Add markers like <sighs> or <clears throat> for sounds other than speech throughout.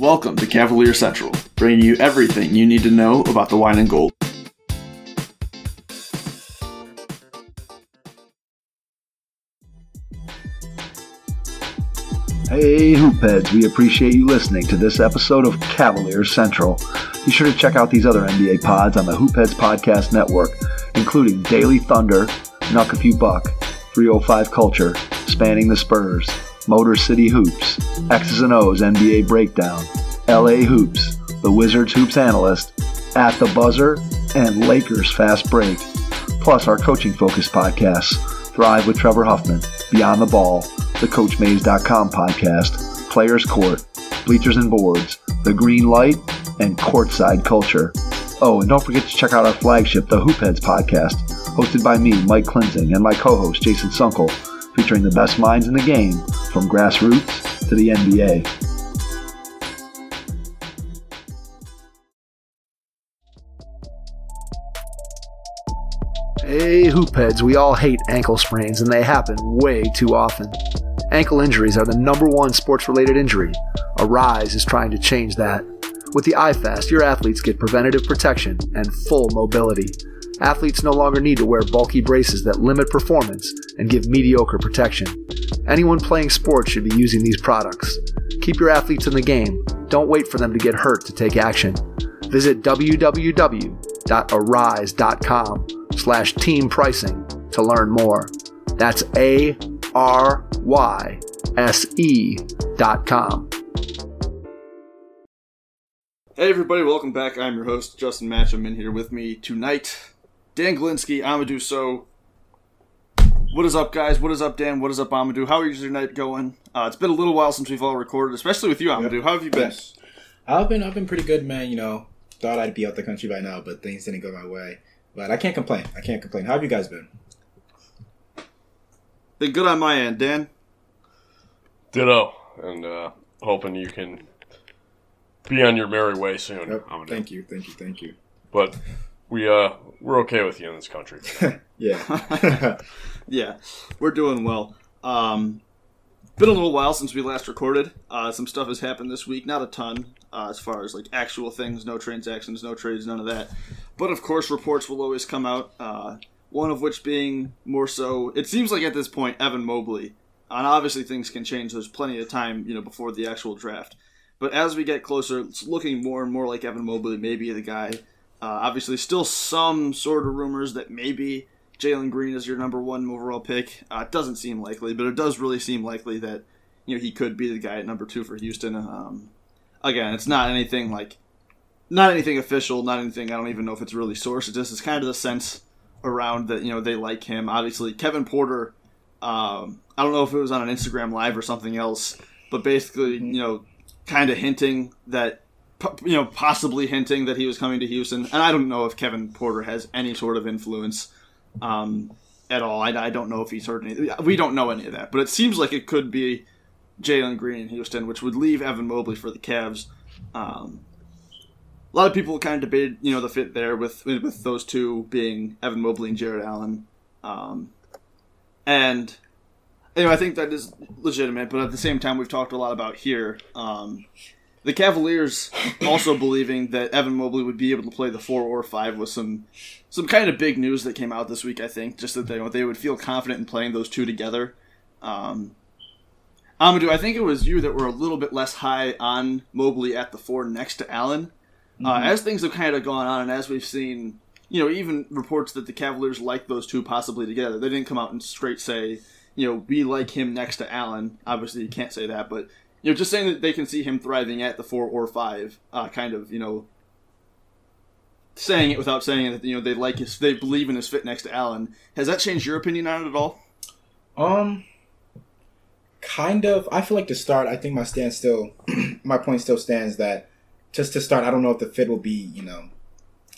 Welcome to Cavalier Central, bringing you everything you need to know about the wine and gold. Hey, Hoopheads, we appreciate you listening to this episode of Cavalier Central. Be sure to check out these other NBA pods on the Hoopheads Podcast Network, including Daily Thunder, Knuck a Few Buck, 305 Culture, Spanning the Spurs, Motor City Hoops, X's and O's NBA Breakdown, LA Hoops, The Wizards Hoops Analyst, At the Buzzer, and Lakers Fast Break. Plus our coaching focused podcasts, Thrive with Trevor Huffman, Beyond the Ball, the CoachMaze.com podcast, Players Court, Bleachers and Boards, The Green Light, and Courtside Culture. Oh, and don't forget to check out our flagship, the Hoopheads podcast, hosted by me, Mike Klinzing, and my co-host, Jason Sunkle, featuring the best minds in the game, from grassroots to the NBA. Hey, hoopheads, we all hate ankle sprains, and they happen way too often. Ankle injuries are the number one sports related injury. Aryse is trying to change that. With the iFast, your athletes get preventative protection and full mobility. Athletes no longer need to wear bulky braces that limit performance and give mediocre protection. Anyone playing sports should be using these products. Keep your athletes in the game. Don't wait for them to get hurt to take action. Visit www.aryse.com slash team pricing to learn more. That's A R Y S E dot com. Hey everybody, welcome back. I'm your host, Justin Matcham, in here with me tonight. Dan Galinsky, Amadou So. What is up, guys? What is up, Dan? What is up, Amadou? How is your night going? Uh, it's been a little while since we've all recorded, especially with you, Amadou. Yep. How have you been? Yes. I've been I've been pretty good, man. You know, thought I'd be out the country by now, but things didn't go my way. But I can't complain. I can't complain. How have you guys been? Been good on my end, Dan. Ditto, and uh, hoping you can be on your merry way soon. Yep. Thank you, thank you, thank you. But we uh we're okay with you in this country. <laughs> Yeah. <laughs> yeah, we're doing well. Um, been a little while since we last recorded. Uh, some stuff has happened this week. Not a ton uh, as far as like actual things. No transactions, no trades, none of that. But of course, reports will always come out. Uh, one of which being more so. It seems like at this point, Evan Mobley. And obviously, things can change. There's plenty of time, you know, before the actual draft. But as we get closer, it's looking more and more like Evan Mobley may be the guy. Uh, obviously, still some sort of rumors that maybe Jalen Green is your number one overall pick. Uh, it doesn't seem likely, but it does really seem likely that you know he could be the guy at number two for Houston. Um, again, it's not anything like not anything official, not anything. I don't even know if it's really sourced. It just is kind of the sense around that you know they like him. Obviously, Kevin Porter. Um, I don't know if it was on an Instagram live or something else, but basically, you know, kind of hinting that you know, possibly hinting that he was coming to Houston. And I don't know if Kevin Porter has any sort of influence um, at all. I, I don't know if he's heard any. We don't know any of that, but it seems like it could be Jalen Green in Houston, which would leave Evan Mobley for the Cavs. Um, a lot of people kind of debated, you know, the fit there with with those two being Evan Mobley and Jarrett Allen. Um, and anyway, I think that is legitimate, but at the same time, we've talked a lot about here. Um, the Cavaliers also believing that Evan Mobley would be able to play the four or five was some some kind of big news that came out this week. I think just that they they would feel confident in playing those two together. Um, Amadou, I think it was you that were a little bit less high on Mobley at the four next to Allen. Uh, as things have kind of gone on, and as we've seen, you know, even reports that the Cavaliers like those two possibly together. They didn't come out and straight say, you know, we like him next to Allen. Obviously, you can't say that, but you know, just saying that they can see him thriving at the four or five, uh, kind of, you know, saying it without saying it. That you know, they like his, they believe in his fit next to Allen. Has that changed your opinion on it at all? Um, kind of. I feel like to start, I think my stand still, <clears throat> my point still stands that just to start, I don't know if the fit will be, you know,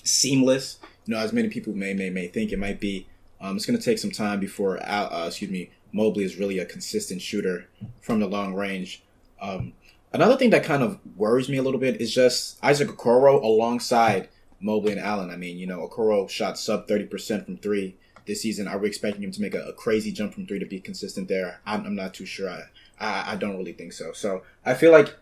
seamless. You know, as many people may may may think it might be. Um, it's going to take some time before, uh, excuse me, Mobley is really a consistent shooter from the long range. Um, another thing that kind of worries me a little bit is just Isaac Okoro alongside Mobley and Allen. I mean, you know, Okoro shot sub 30% from three this season. Are we expecting him to make a, a crazy jump from three to be consistent there? I'm, I'm not too sure. I, I, I don't really think so. So I feel like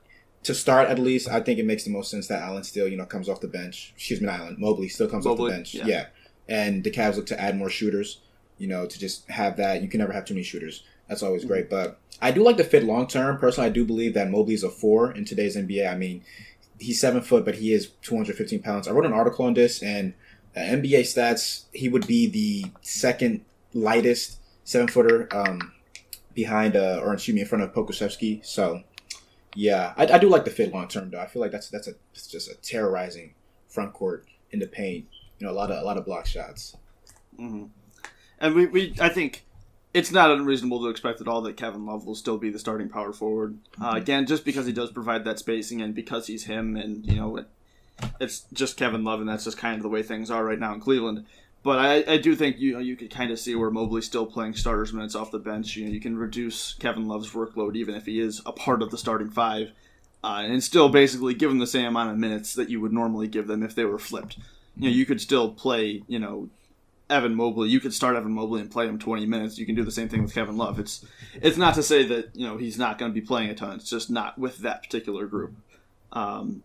to start at least, I think it makes the most sense that Allen still, you know, comes off the bench. Excuse me, Allen. Mobley still comes off the bench. yeah. Yeah. And the Cavs look to add more shooters, you know, to just have that. You can never have too many shooters. That's always great. But I do like the fit long term. Personally, I do believe that Mobley's a four in today's NBA. I mean, he's seven foot, but he is 215 pounds. I wrote an article on this, and uh, NBA stats, he would be the second lightest seven footer um, behind, uh, or excuse me, in front of Pokusevski. So, yeah, I, I do like the fit long term, though. I feel like that's that's a it's just a terrorizing front court in the paint. You know, a lot of a lot of block shots. hmm And we, we, I think it's not unreasonable to expect at all that Kevin Love will still be the starting power forward. Uh, again, just because he does provide that spacing and because he's him, and you know, it, it's just Kevin Love, and that's just kind of the way things are right now in Cleveland. But I, I do think you know you could kind of see where Mobley's still playing starters minutes off the bench. You know, you can reduce Kevin Love's workload even if he is a part of the starting five, uh, and still basically give him the same amount of minutes that you would normally give them if they were flipped. You know, you could still play. You know, Evan Mobley. You could start Evan Mobley and play him 20 minutes. You can do the same thing with Kevin Love. It's it's not to say that you know he's not going to be playing a ton. It's just not with that particular group. Um,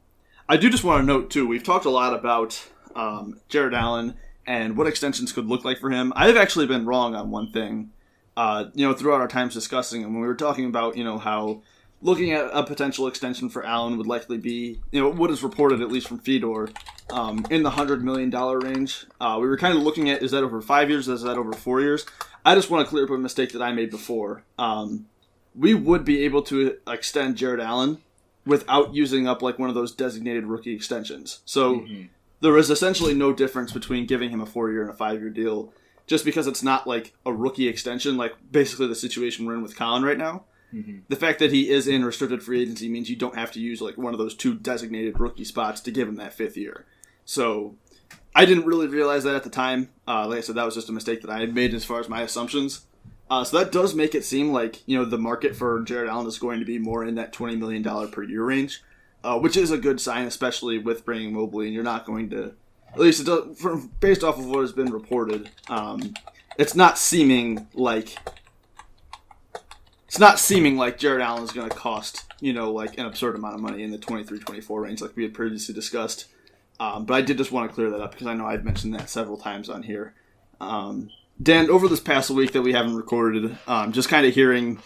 I do just want to note too. We've talked a lot about um, Jarrett Allen and what extensions could look like for him. I've actually been wrong on one thing. Uh, you know, throughout our times discussing, and when we were talking about you know how looking at a potential extension for Allen would likely be, you know, what is reported at least from Fedor, um, in the hundred million dollar range. Uh, we were kind of looking at is that over five years, is that over four years? I just want to clear up a mistake that I made before. Um, we would be able to extend Jarrett Allen without using up like one of those designated rookie extensions. So there is essentially no difference between giving him a four year and a five year deal, just because it's not like a rookie extension, like basically the situation we're in with Colin right now the fact that he is in restricted free agency means you don't have to use like one of those two designated rookie spots to give him that fifth year. So I didn't really realize that at the time. Uh, like I said, that was just a mistake that I had made as far as my assumptions. Uh, so that does make it seem like you know the market for Jarrett Allen is going to be more in that twenty million dollar per year range, uh, which is a good sign, especially with bringing Mobley. And you're not going to, at least it does, from, based off of what has been reported, um, it's not seeming like it's not seeming like Jarrett Allen is going to cost, you know, like an absurd amount of money in the 23-24 range like we had previously discussed. Um, but I did just want to clear that up because I know I've mentioned that several times on here. Um, Dan, over this past week that we haven't recorded, um, just kind of hearing,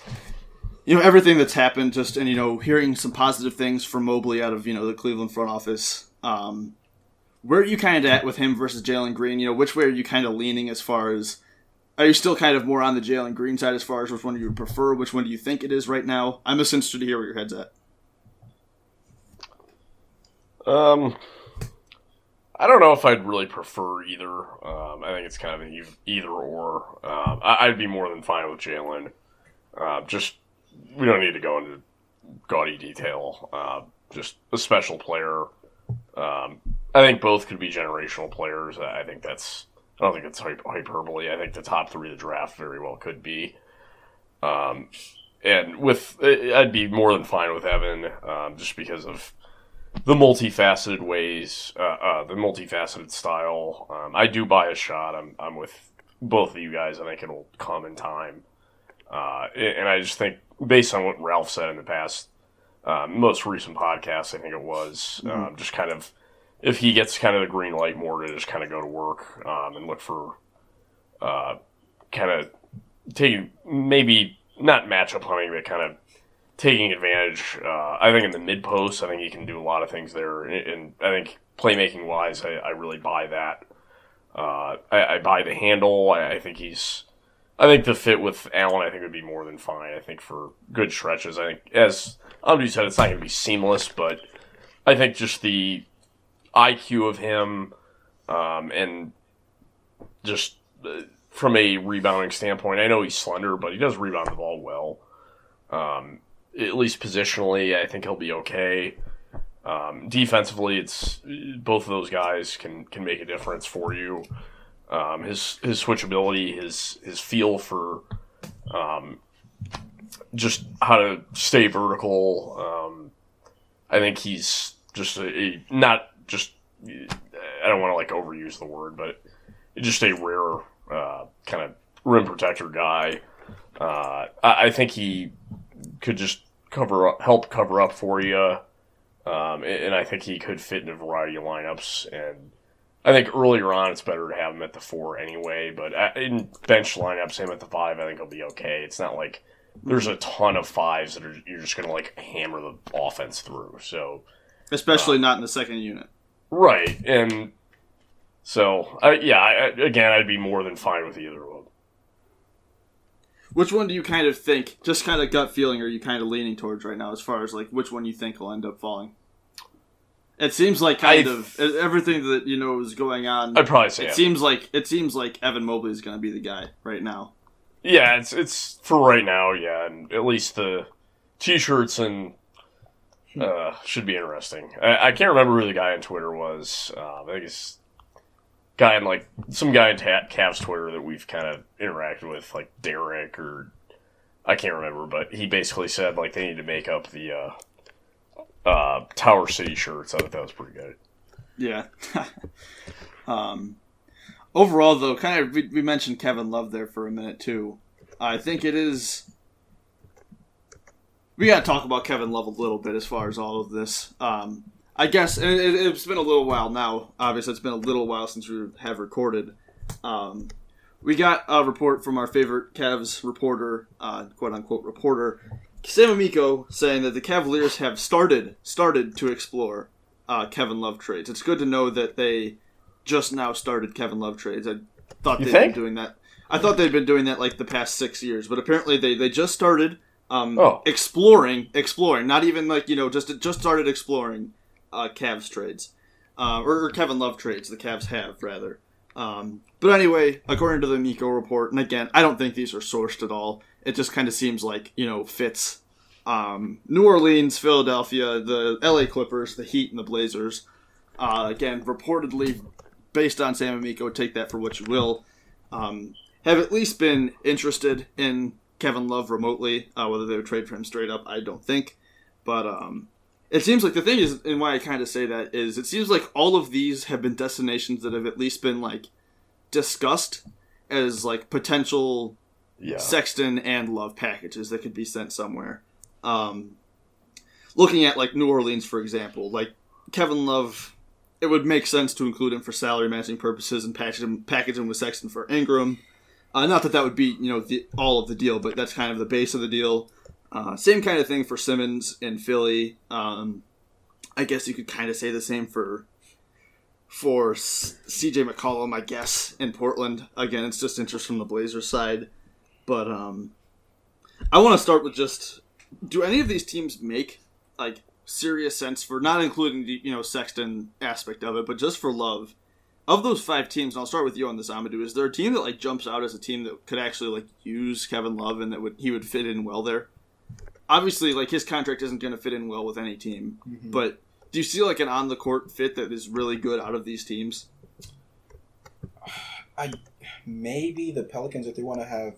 you know, everything that's happened, just and you know, hearing some positive things from Mobley out of you know the Cleveland front office. Um, where are you kind of at with him versus Jalen Green? You know, which way are you kind of leaning as far as? Are you still kind of more on the Jalen Green side as far as which one you would prefer? Which one do you think it is right now? I'm just interested to hear where your head's at. Um, I don't know if I'd really prefer either. Um, I think it's kind of an either or. Um, I- I'd be more than fine with Jalen. Uh, just we don't need to go into gaudy detail. Uh, just a special player. Um, I think both could be generational players. I think that's. I don't think it's hyperbole. I think the top three of the draft very well could be. Um, and with I'd be more than fine with Evan, um, just because of the multifaceted ways, uh, uh, the multifaceted style. Um, I do buy a shot. I'm, I'm with both of you guys. I think it'll come in time. Uh, and I just think, based on what Ralph said in the past, uh, most recent podcast, I think it was, um, just kind of, if he gets kind of the green light more to just kind of go to work um, and look for uh, kind of taking, maybe not matchup hunting, but kind of taking advantage. Uh, I think in the mid post, I think he can do a lot of things there, and, I think playmaking wise, I, I really buy that. Uh, I, I buy the handle. I, I think he's. I think the fit with Allen, I think would be more than fine. I think for good stretches, I think as Andrew said, it's not going to be seamless, but I think just the IQ of him, um, and just uh, from a rebounding standpoint, I know he's slender, but he does rebound the ball well. Um, at least positionally, I think he'll be okay. Um, defensively, it's both of those guys can can make a difference for you. Um, his his switchability, his his feel for um, just how to stay vertical. Um, I think he's just a, a not just I don't want to like overuse the word, but just a rare uh, kind of rim protector guy. Uh, I, I think he could just cover up, help cover up for you. um, and, and I think he could fit in a variety of lineups. And I think earlier on, it's better to have him at the four anyway. But in bench lineups, him at the five, I think he'll be okay. It's not like there's a ton of fives that are you're just gonna like hammer the offense through. So especially not in the second unit. Right, and so I, yeah, I, again, I'd be more than fine with either of them. Which one do you kind of think, just kind of gut feeling, are you kind of leaning towards right now, as far as like which one you think will end up falling? It seems like kind I- of everything that you know is going on. I'd probably say it yeah. seems like it seems like Evan Mobley is going to be the guy right now. Yeah, it's it's for right now. Yeah, and at least the t-shirts and uh, should be interesting. I, I can't remember who the guy on Twitter was. Um, I think it's guy in like some guy in Ta- Cavs Twitter that we've kind of interacted with, like Derek or I can't remember, but he basically said like they need to make up the uh, uh, Tower City shirts. I thought that was pretty good. Yeah. <laughs> um, overall, though, kind of we, we mentioned Kevin Love there for a minute too. I think it is. We got to talk about Kevin Love a little bit as far as all of this. Um, I guess it, it's been a little while now. Obviously, it's been a little while since we have recorded. Um, we got a report from our favorite Cavs reporter, uh, quote unquote reporter, Sam Amico, saying that the Cavaliers have started started to explore uh, Kevin Love trades. It's good to know that they just now started Kevin Love trades. I thought You they'd think? been doing that. I thought they'd been doing that like the past six years, but apparently they, they just started um, Oh. exploring, exploring. Not even like you know just just started exploring uh, Cavs trades uh, or, or Kevin Love trades. The Cavs have rather. Um, but anyway, according to the Amico report, and again, I don't think these are sourced at all. It just kind of seems like you know fits. Um, New Orleans, Philadelphia, the LA Clippers, the Heat, and the Blazers. Uh, again, reportedly, based on Sam Amico, take that for what you will. Um, have at least been interested in Kevin Love remotely. Uh, whether they would trade for him straight up, I don't think. But um, it seems like the thing is, and why I kind of say that is, it seems like all of these have been destinations that have at least been like discussed as like potential Yeah, Sexton and Love packages that could be sent somewhere. Um, looking at like New Orleans, for example, like Kevin Love, it would make sense to include him for salary matching purposes and package him, package him with Sexton for Ingram. Uh, not that that would be you know the, all of the deal, but that's kind of the base of the deal. Uh, same kind of thing for Simmons in Philly. Um, I guess you could kind of say the same for for CJ McCollum, I guess, in Portland. Again, it's just interest from the Blazers side. But um, I want to start with just: Do any of these teams make like serious sense for not including the you know Sexton aspect of it, but just for Love? Of those five teams, and I'll start with you on this, Amadou. Is there a team that like jumps out as a team that could actually like use Kevin Love and that would he would fit in well there? Obviously, like his contract isn't going to fit in well with any team, mm-hmm. but do you see like an on the court fit that is really good out of these teams? I maybe the Pelicans if they want to have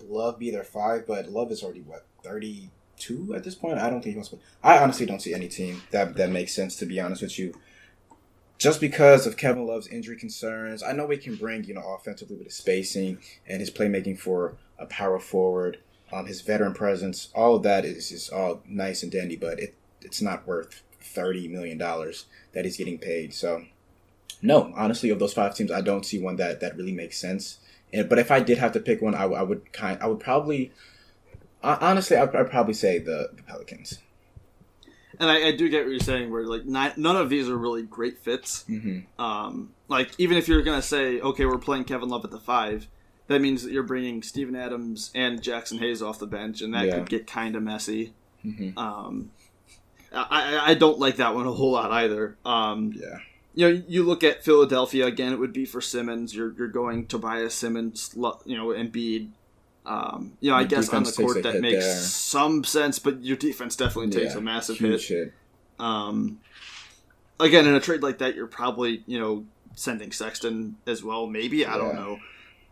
Love be their five, but Love is already what thirty two at this point. I don't think he wants to. I honestly don't see any team that that makes sense. To be honest with you, just because of Kevin Love's injury concerns, I know we can bring you know offensively with his spacing and his playmaking for a power forward, um, his veteran presence. All of that is is all nice and dandy, but it it's not worth thirty million dollars that he's getting paid. So. No, honestly, of those five teams, I don't see one that, that really makes sense. And, but if I did have to pick one, I would kind, I would probably, honestly, I'd, I'd probably say the, the Pelicans. And I, I do get what you're saying, where like not, none of these are really great fits. Mm-hmm. Um, like even if you're gonna say, okay, we're playing Kevin Love at the five, that means that you're bringing Steven Adams and Jaxson Hayes off the bench, and that Yeah. could get kind of messy. Mm-hmm. Um, I, I- don't like that one a whole lot either. Um, Yeah. you know, you look at Philadelphia again. It would be for Simmons. You're you're going Tobias Simmons, you know, Embiid. Um, you know, I guess on the court that makes there. some sense, but your defense definitely takes Yeah, a massive hit. hit. Um, again, in a trade like that, you're probably you know sending Sexton as well. Maybe I don't know,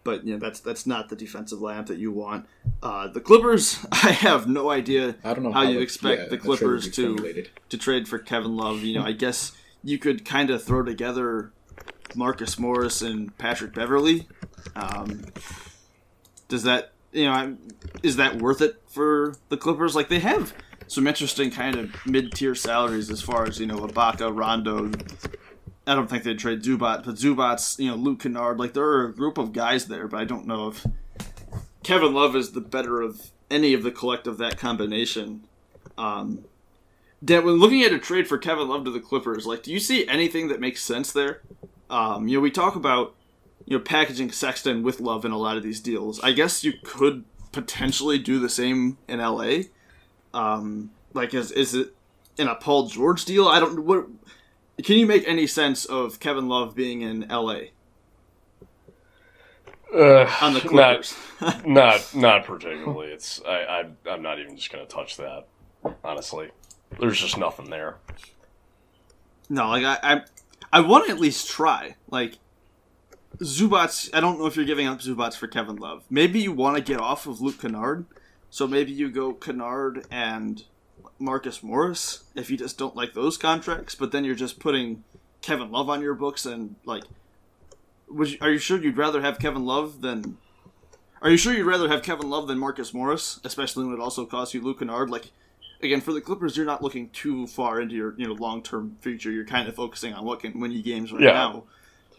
but you know that's that's not the defensive lineup that you want. Uh, the Clippers, <laughs> I have no idea I don't know How you it- expect the Clippers to- to trade for Kevin Love. You know, I <laughs> guess you could kind of throw together Marcus Morris and Patrick Beverley. Um, does that you know is that worth it for the Clippers? Like they have some interesting kind of mid-tier salaries as far as you know Ibaka, Rondo. I don't think they'd trade Zubac, but Zubac's you know Luke Kennard. Like there are a group of guys there, but I don't know if Kevin Love is the better of any of the collective that combination. Um, when looking at a trade for Kevin Love to the Clippers, like, do you see anything that makes sense there? Um, you know, we talk about you know packaging Sexton with Love in a lot of these deals. I guess you could potentially do the same in LA. Um, like, is is it in a Paul George deal? I don't. What can you make any sense of Kevin Love being in LA Uh, on the not, Clippers? <laughs> not, not particularly. It's I, I, I'm not even just gonna touch that. Honestly, there's just nothing there. No, like I, I, I want to at least try. Like Zubac, I don't know if you're giving up Zubac for Kevin Love. Maybe you want to get off of Luke Kennard, so maybe you go Kennard and Marcus Morris if you just don't like those contracts. But then you're just putting Kevin Love on your books and like, you, are you sure you'd rather have Kevin Love than? Are you sure you'd rather have Kevin Love than Marcus Morris, especially when it also costs you Luke Kennard? Like, again for the Clippers, you're not looking too far into your you know long term future. You're kind of focusing on what can win you games right Yeah. now.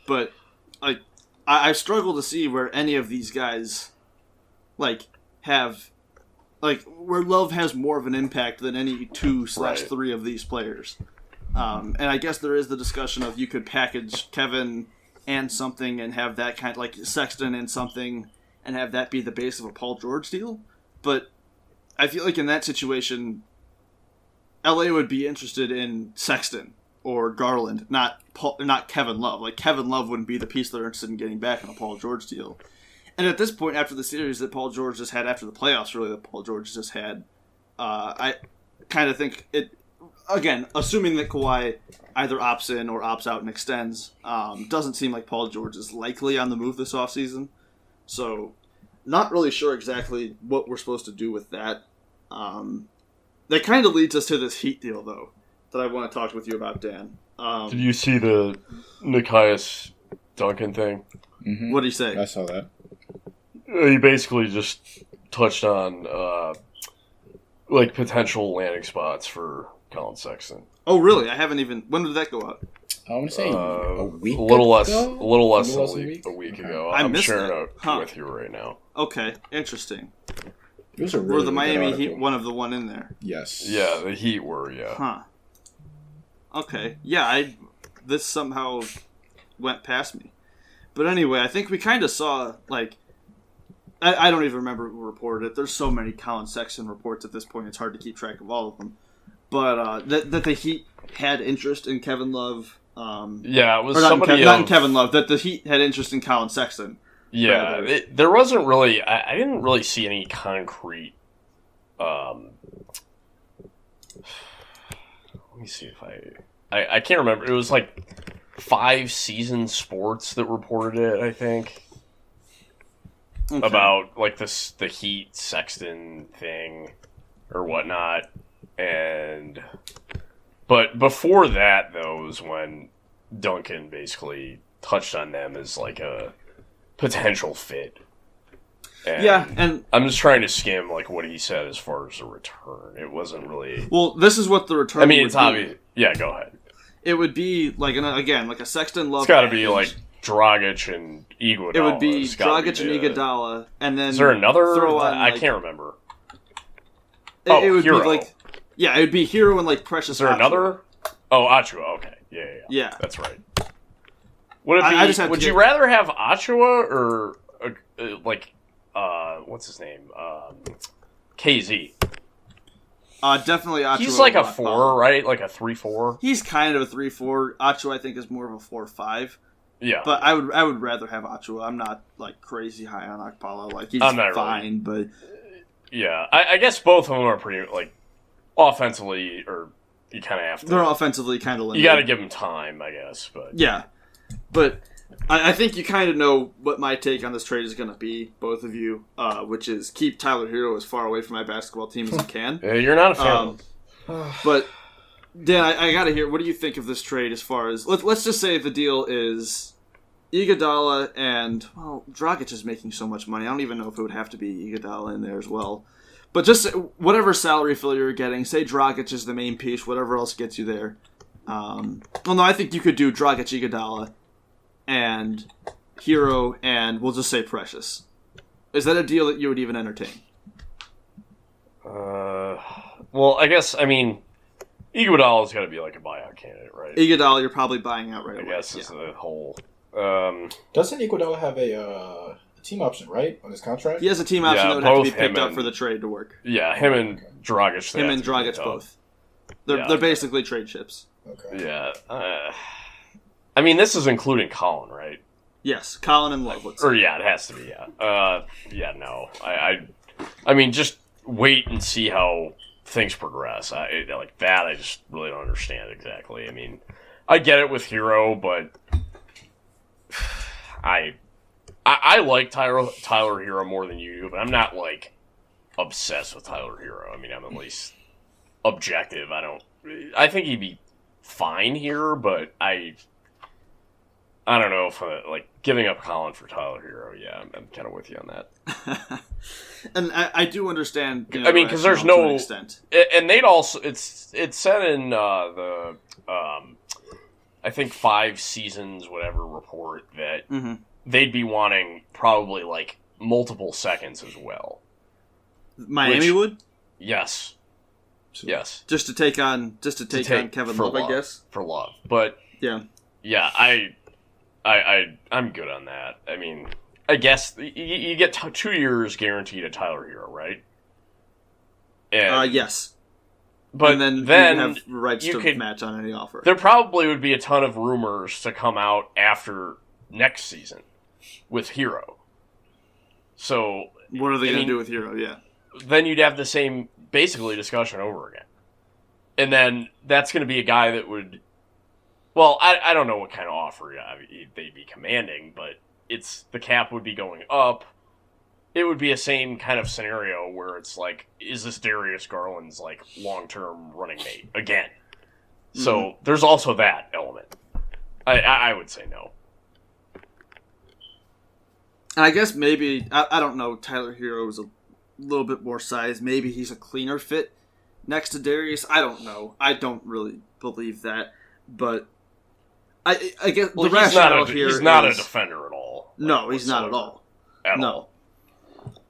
But like, I, I struggle to see where any of these guys like have like where Love has more of an impact than any two slash three of these players. Um, and I guess there is the discussion of you could package Kevin and something and have that kind of like Sexton and something and have that be the base of a Paul George deal. But I feel like in that situation, LA would be interested in Sexton or Garland, not Paul, not Kevin Love. Like Kevin Love wouldn't be the piece they're interested in getting back in a Paul George deal. And at this point, after the series that Paul George just had, after the playoffs, really that Paul George just had, uh, I kind of think it. Again, assuming that Kawhi either opts in or opts out and extends, um, doesn't seem like Paul George is likely on the move this offseason. So, not really sure exactly what we're supposed to do with that. Um, that kind of leads us to this Heat deal, though, that I want to talk with you about, Dan. Did Um, you see the Nekias Duncan thing? hmm what do you say? I saw that. Uh, He basically just touched on uh, like potential landing spots for Colin Sexton. Oh, really? I haven't even. When did that go out? I want to say Uh, a week. a little less, ago? a little less A than a week, a week Okay. ago. I I'm missed sharing that. it Huh. with you right now. Okay, interesting. It was a Were really the Miami. Heat one of the one in there? Yes. Yeah, the Heat were. Yeah, Huh. Okay. Yeah, I. This somehow went past me. But anyway, I think we kind of saw like. I, I don't even remember who reported it. There's so many Colin Sexton reports at this point; it's hard to keep track of all of them. But uh, that that the Heat had interest in Kevin Love. Um, yeah. It was not in, somebody Kev- not in Kevin Love. That the Heat had interest in Colin Sexton. Yeah, it, there wasn't really. I, I didn't really see any concrete. Um, let me see if I, I. I can't remember. It was like Five Reasons Sports that reported it. I think Okay. about like this the Heat Sexton thing or whatnot, and but before that though was when Duncan basically touched on them as like a potential fit. And Yeah, and I'm just trying to skim like what he said as far as the return. It wasn't really. well, this is what the return. I mean, it's be. obvious. Yeah, go ahead. It would be like an, again like a Sexton Love. It's got to be like Dragic and Iguodala. It would be It's Dragic be and Iguodala, and then Is there another? throw on, I like- can't remember. It, Oh, it would Herro. be like yeah, it would be Herro and like Precious. Is there Achiuwa. another? Oh, Achiuwa. Okay. Yeah, yeah, yeah. Yeah. That's right. Would it be? I- I just have to would you rather have Achiuwa or uh, uh, like uh, what's his name? Um, KZ. Uh, definitely Acho. He's like a four, right? Like a three-four. He's kind of a three four. Acho, I think, is more of a four five. Yeah. But I would I would rather have Acho. I'm not like crazy high on Okpala. Like he's not really. fine, but yeah. I, I guess both of them are pretty like offensively, or you kind of have to. they're offensively kind of you got to give them time, I guess. But Yeah, but I, I think you kind of know what my take on this trade is going to be, both of you, uh, which is keep Tyler Herro as far away from my basketball team as you <laughs> can. Uh, you're not a fan. Um, but Dan, I, I got to hear. What do you think of this trade? As far as let, let's just say the deal is Iguodala and well, Dragic is making so much money. I don't even know if it would have to be Iguodala in there as well. But just whatever salary filler you're getting, say Dragic is the main piece, whatever else gets you there. Um, well, no, I think you could do Dragic, Iguodala, and Herro, and we'll just say Precious. Is that a deal that you would even entertain? Uh, well, I guess I mean, Iguodala's got to be like a buyout candidate, right? Iguodala, you're probably buying out right I away. guess yeah. is the whole. Um, Doesn't Iguodala have a, uh, team option right on his contract? He has a team option Yeah, that would have to be both him picked up and- for the trade to work. yeah, him and Dragic. they Him have and to be Dragic picked both. They're Yeah. they're basically trade chips. Okay. Yeah. Uh, I mean, this is including Colin, right? Yes, Colin and Love. Or yeah, it has to be. Yeah. Uh, yeah. No, I, I, I mean, just wait and see how things progress. I like that. I just really don't understand exactly. I mean, I get it with Herro, but <sighs> I, I, I like Tyler Tyler Herro more than you do, but I'm not like obsessed with Tyler Herro. I mean, I'm at least objective. I don't. I think he'd be fine here, but I. I don't know if uh, like giving up Colin for Tyler Herro. Yeah, I'm, I'm kind of with you on that. <laughs> and I, I do understand. You know, I mean, 'cause there's to no- extent. And they'd also it's it's said in uh, the um, I think Five Reasons whatever report that Mhm. they'd be wanting probably like multiple seconds as well. Miami Which- would Yes, yes, just to take on just to take, on Kevin for Love, I guess. for love. But Yeah, yeah, I, I, I I'm good on that. I mean, I guess y- y- you get t- two years guaranteed at Tyler Herro, right? And, uh, yes. but and then then you have rights you to could- match on any offer. there probably would be a ton of rumors to come out after next season with Herro. So What are they I going to mean- do with Herro? Yeah, then you'd have the same basically discussion over again. And then that's going to be a guy that would, well, I, I don't know what kind of offer uh, they'd be commanding, but it's the cap would be going up. It would be a same kind of scenario where it's like, is this Darius Garland's like long term running mate again? So there's also that element. I, I, I would say no. and I guess maybe I, I don't know. Tyler Herro is a little bit more size. Maybe he's a cleaner fit next to Darius. I don't know. I don't really believe that, but I I guess Well, the he's not, rationale a, here he's not a defender at all. like, No, he's not at all. At no. all.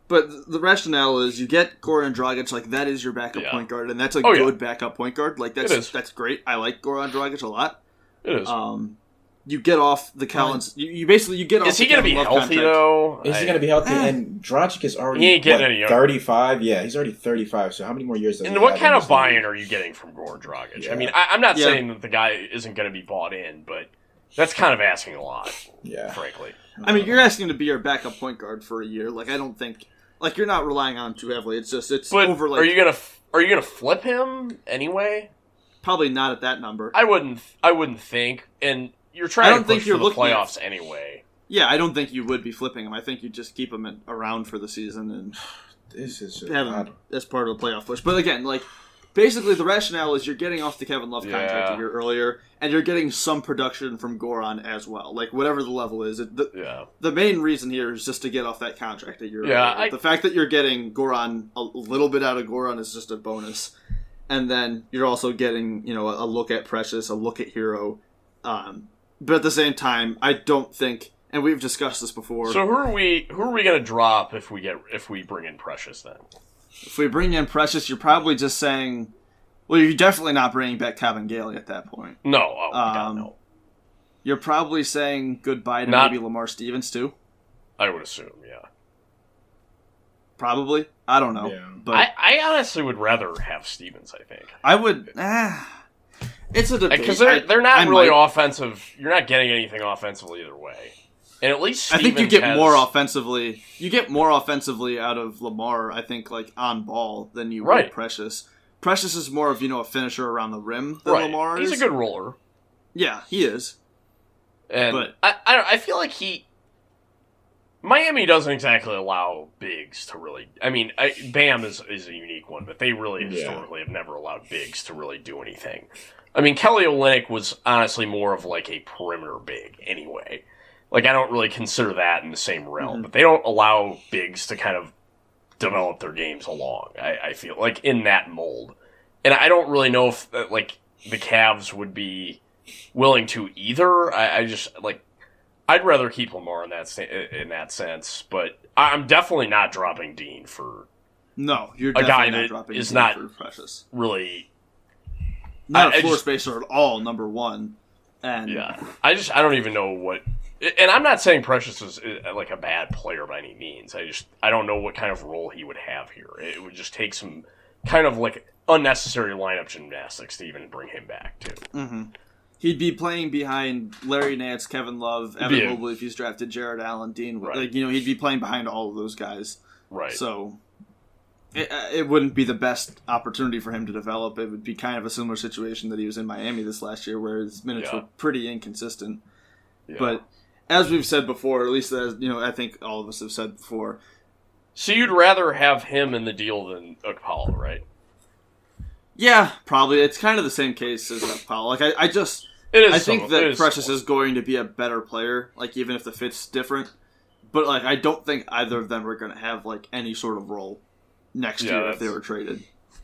But the rationale is you get Goran Dragic, like that is your backup Yeah. point guard, and that's a Oh, yeah. good backup point guard. Like that's is. that's great. I like Goran Dragic a lot. It is. Um, you get off the Collins. You, you basically you get off. is he the going to Kevin be Love healthy contract. though? Is he going to be healthy? Ah. And Dragic is already He ain't getting what, any younger. 35. Yeah, he's already 35. So how many more years does And he what have kind of this buy-in are you getting from Goran Dragic? Yeah. I mean, I, I'm not Yeah. saying that the guy isn't going to be bought in, but that's kind of asking a lot, Yeah. frankly. I mean, you're asking to be your backup point guard for a year. Like I don't think like you're not relying on him too heavily. It's just it's But over. Like are you gonna are you gonna flip him anyway? probably not at that number. I wouldn't. I wouldn't think. And you're trying I don't to think push you're for the looking at- playoffs anyway. yeah, I don't think you would be flipping them. I think you just keep them in, around for the season and <sighs> This is just have him odd. as part of the playoff push. But again, like basically the rationale is you're getting off the Kevin Love contract Yeah. a year earlier, and you're getting some production from Goran as well. Like whatever the level is, it, the, Yeah. the main reason here is just to get off that contract a year Yeah, earlier. I- the fact that you're getting Goran a little bit out of Goran is just a bonus, and then you're also getting you know a, a look at Precious, a look at Herro. Um, but at the same time, I don't think, and we've discussed this before. So who are we? Who are we gonna drop if we get if we bring in Precious then? if we bring in Precious, you're probably just saying, well, you're definitely not bringing back Kevin Gailey at that point. No. Oh God, Um, no. You're probably saying goodbye to Not- maybe Lamar Stevens too. I would assume. Yeah. Probably. I don't know, Yeah. but I, I honestly would rather have Stevens. I think. I would. Ah, it's a debate. because they're I- they're not I really might- offensive. You're not getting anything offensively either way. And at least I think you get has- more offensively. You get more offensively out of Lamar. I think like on ball than you Right. would Precious. Precious is more of you know a finisher around the rim than Right. Lamar He's a good roller, yeah, he is. and But- I I, don't, I feel like he. Miami doesn't exactly allow bigs to really. I mean, I, Bam is is a unique one, but they really Yeah. historically have never allowed bigs to really do anything. I mean, Kelly Olynyk was honestly more of like a perimeter big anyway. Like I don't really consider that in the same realm, Mhm. but they don't allow bigs to kind of develop their games along. I, I feel like in that mold, and I don't really know if uh, like the Cavs would be willing to either. I, I just like I'd rather keep Lamar in that in that sense, but I'm definitely not dropping Dean for No, you're A guy not that dropping is Dean not- for Precious. really. Not I- a floor just- spacer at all. Number one, and Yeah, I just I don't even know what. And I'm not saying Precious is like a bad player by any means. I just I don't know what kind of role he would have here. It would just take some kind of like unnecessary lineup gymnastics to even bring him back too. hmm he'd be playing behind Larry Nance, Kevin Love, Evan Yeah. Mobley if he's drafted, Jarrett Allen, Dean. Right. Like you know, he'd be playing behind all of those guys. Right. So it, uh, it wouldn't be the best opportunity for him to develop. It would be kind of a similar situation that he was in Miami this last year, where his minutes Yeah. were pretty inconsistent. Yeah. But as we've said before, at least as you know, I think all of us have said before, so you'd rather have him in the deal than Okpala, right? yeah, probably it's kind of the same case as uh, Like I, I just. I think that is Precious somewhat. is going to be a better player, like even if the fit's different. But like I don't think either of them are going to have like any sort of role next Yeah, year if they were traded.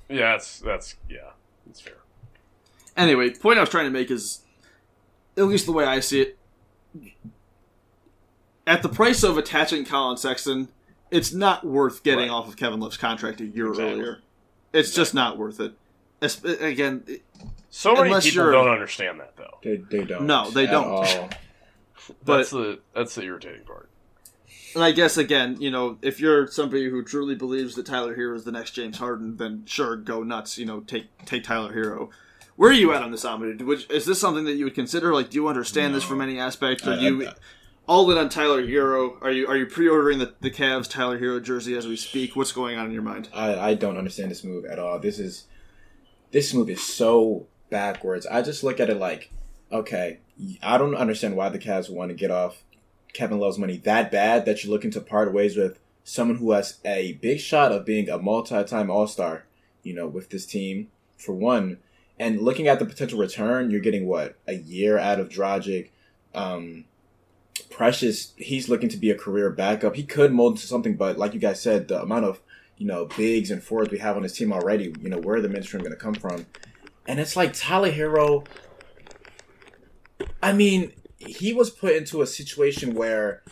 Yeah, that's that's yeah, that's fair. Anyway, point I was trying to make is, at least the way I see it, at the price of attaching Colin Sexton, it's not worth getting Right. off of Kevin Love's contract a year Exactly. earlier. It's just not worth it. Es- Again, it- So many Unless people you're- don't understand that though. They, they don't. No, they at don't. all. But- That's the that's the irritating part. And I guess again, you know, if you're somebody who truly believes that Tyler Herro is the next James Harden, then sure, go nuts. You know, take take Tyler Herro. Where are you at on this, Ahmed? Which is this something that you would consider? Like, do you understand this from any aspect? Are I- I- you all in on Tyler Herro? Are you are you pre-ordering the the Cavs Tyler Herro jersey as we speak? What's going on in your mind? I, I don't understand this move at all. This is this move is so backwards. I just look at it like, okay, I don't understand why the Cavs want to get off Kevin Love's money that bad that you're looking to part ways with someone who has a big shot of being a multi-time All-Star, you know, with this team for one. And looking at the potential return, you're getting what a year out of Dragic. Um, Precious, he's looking to be a career backup. He could mold into something, but like you guys said, the amount of you know bigs and fours we have on this team already, you know, where are the mainstream going to come from? And it's like Tyler Herro. I mean, he was put into a situation where,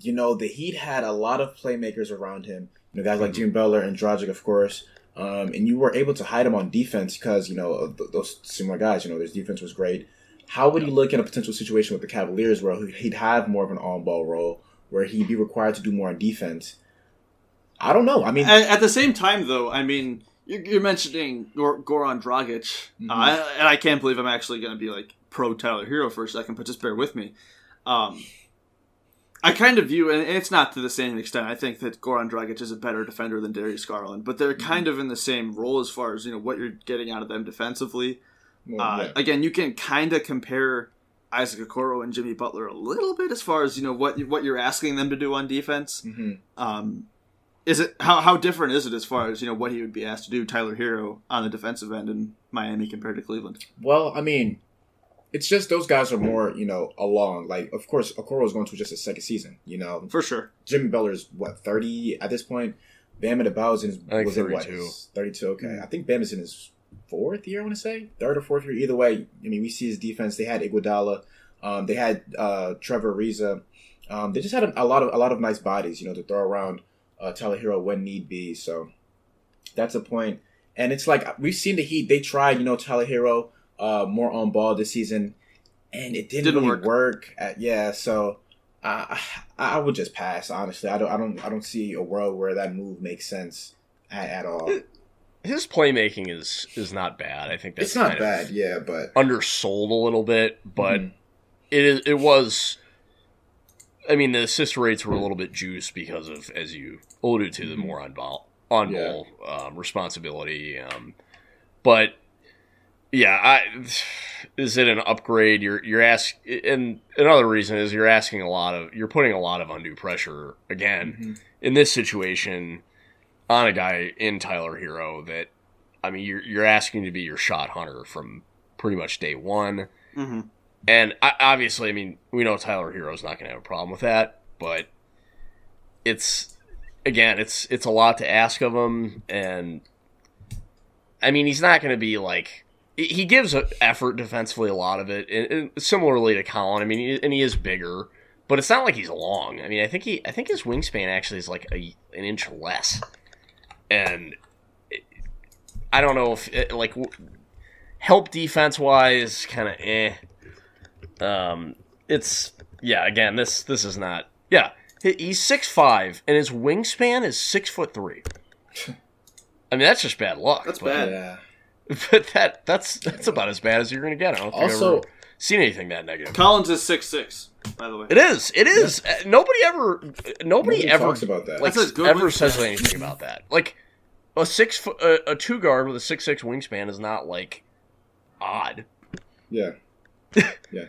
you know, the Heat had a lot of playmakers around him. You know, guys like Jimmy Butler and Dragic, of course. Um, and you were able to hide him on defense because you know those similar guys. You know, their defense was great. How would he look in a potential situation with the Cavaliers where he'd have more of an on-ball role, where he'd be required to do more on defense? I don't know. I mean, At, at the same time, though, I mean, you're, you're mentioning Gor- Goran Dragic, Mhm. uh, and I can't believe I'm actually going to be like pro Tyler Herro for a second, but just bear with me. Um, I kind of view, and it's not to the same extent. I think that Goran Dragic is a better defender than Darius Garland, but they're kind of in the same role as far as you know what you're getting out of them defensively. well, Uh, yeah. Again, you can kind of compare Isaac Okoro and Jimmy Butler a little bit as far as you know what what you're asking them to do on defense. Mhm. Um, is it how how different is it as far as you know what he would be asked to do, Tyler Herro on the defensive end in Miami compared to Cleveland? Well, I mean, it's just those guys are more, you know, along. Like, of course, Okoro is going to just his second season. You know, For sure. Jimmy Butler's what thirty at this point. Bam Adebayo is in his, I think was in what 32. thirty-two. Okay, Mm. I think Bam is in his fourth year. I want to say third or fourth year. Either way, I mean, we see his defense. They had Iguodala, um, they had uh, Trevor Ariza. Um, they just had a, a lot of a lot of nice bodies, you know, to throw around uh, Tyler Herro when need be. So that's a point. And it's like we've seen the Heat. They tried, you know, Tyler Herro uh, more on ball this season, and it didn't, Didn't really work. work. At, yeah, so I I would just pass. Honestly, I don't I don't I don't see a world where that move makes sense at, at all. His playmaking is is not bad. I think that's it's not kind bad, Of yeah, but undersold a little bit, but Mhm. it is it was. I mean, the assist rates were a little bit juiced because of, as you alluded to, the more on ball on ball um, responsibility. Um, but yeah, I is it an upgrade? You're you're ask and another reason is you're asking a lot of you're putting a lot of undue pressure again Mhm. in this situation on a guy in Tyler Herro that I mean you're you're asking to be your shot hunter from pretty much day one. Mm-hmm. And I, obviously, I mean, we know Tyler Herro's not going to have a problem with that, but it's again, it's it's a lot to ask of him, and I mean, he's not going to be like he gives effort defensively, a lot of it, and, and similarly to Collin. I mean, he, and he is bigger, but it's not like he's long. I mean, I think he, I think his wingspan actually is like a, an inch less, and it, I don't know if it, like help defense wise, kind of eh. Um, it's yeah. Again, this this is not yeah. He's six five, and his wingspan is six foot three. <laughs> I mean, that's just bad luck. That's but, bad. Yeah. <laughs> But that that's that's about as bad as you're gonna get. I don't think Also- I've ever seen anything that negative. Collins is six six. By the way, It is. It is. Uh, Nobody ever. Nobody, Nobody ever talks about that. like That's a good ever wingspan. says anything about that. Like a six foot, a, a two guard with a six six wingspan is not like odd. Yeah. <laughs> Yeah.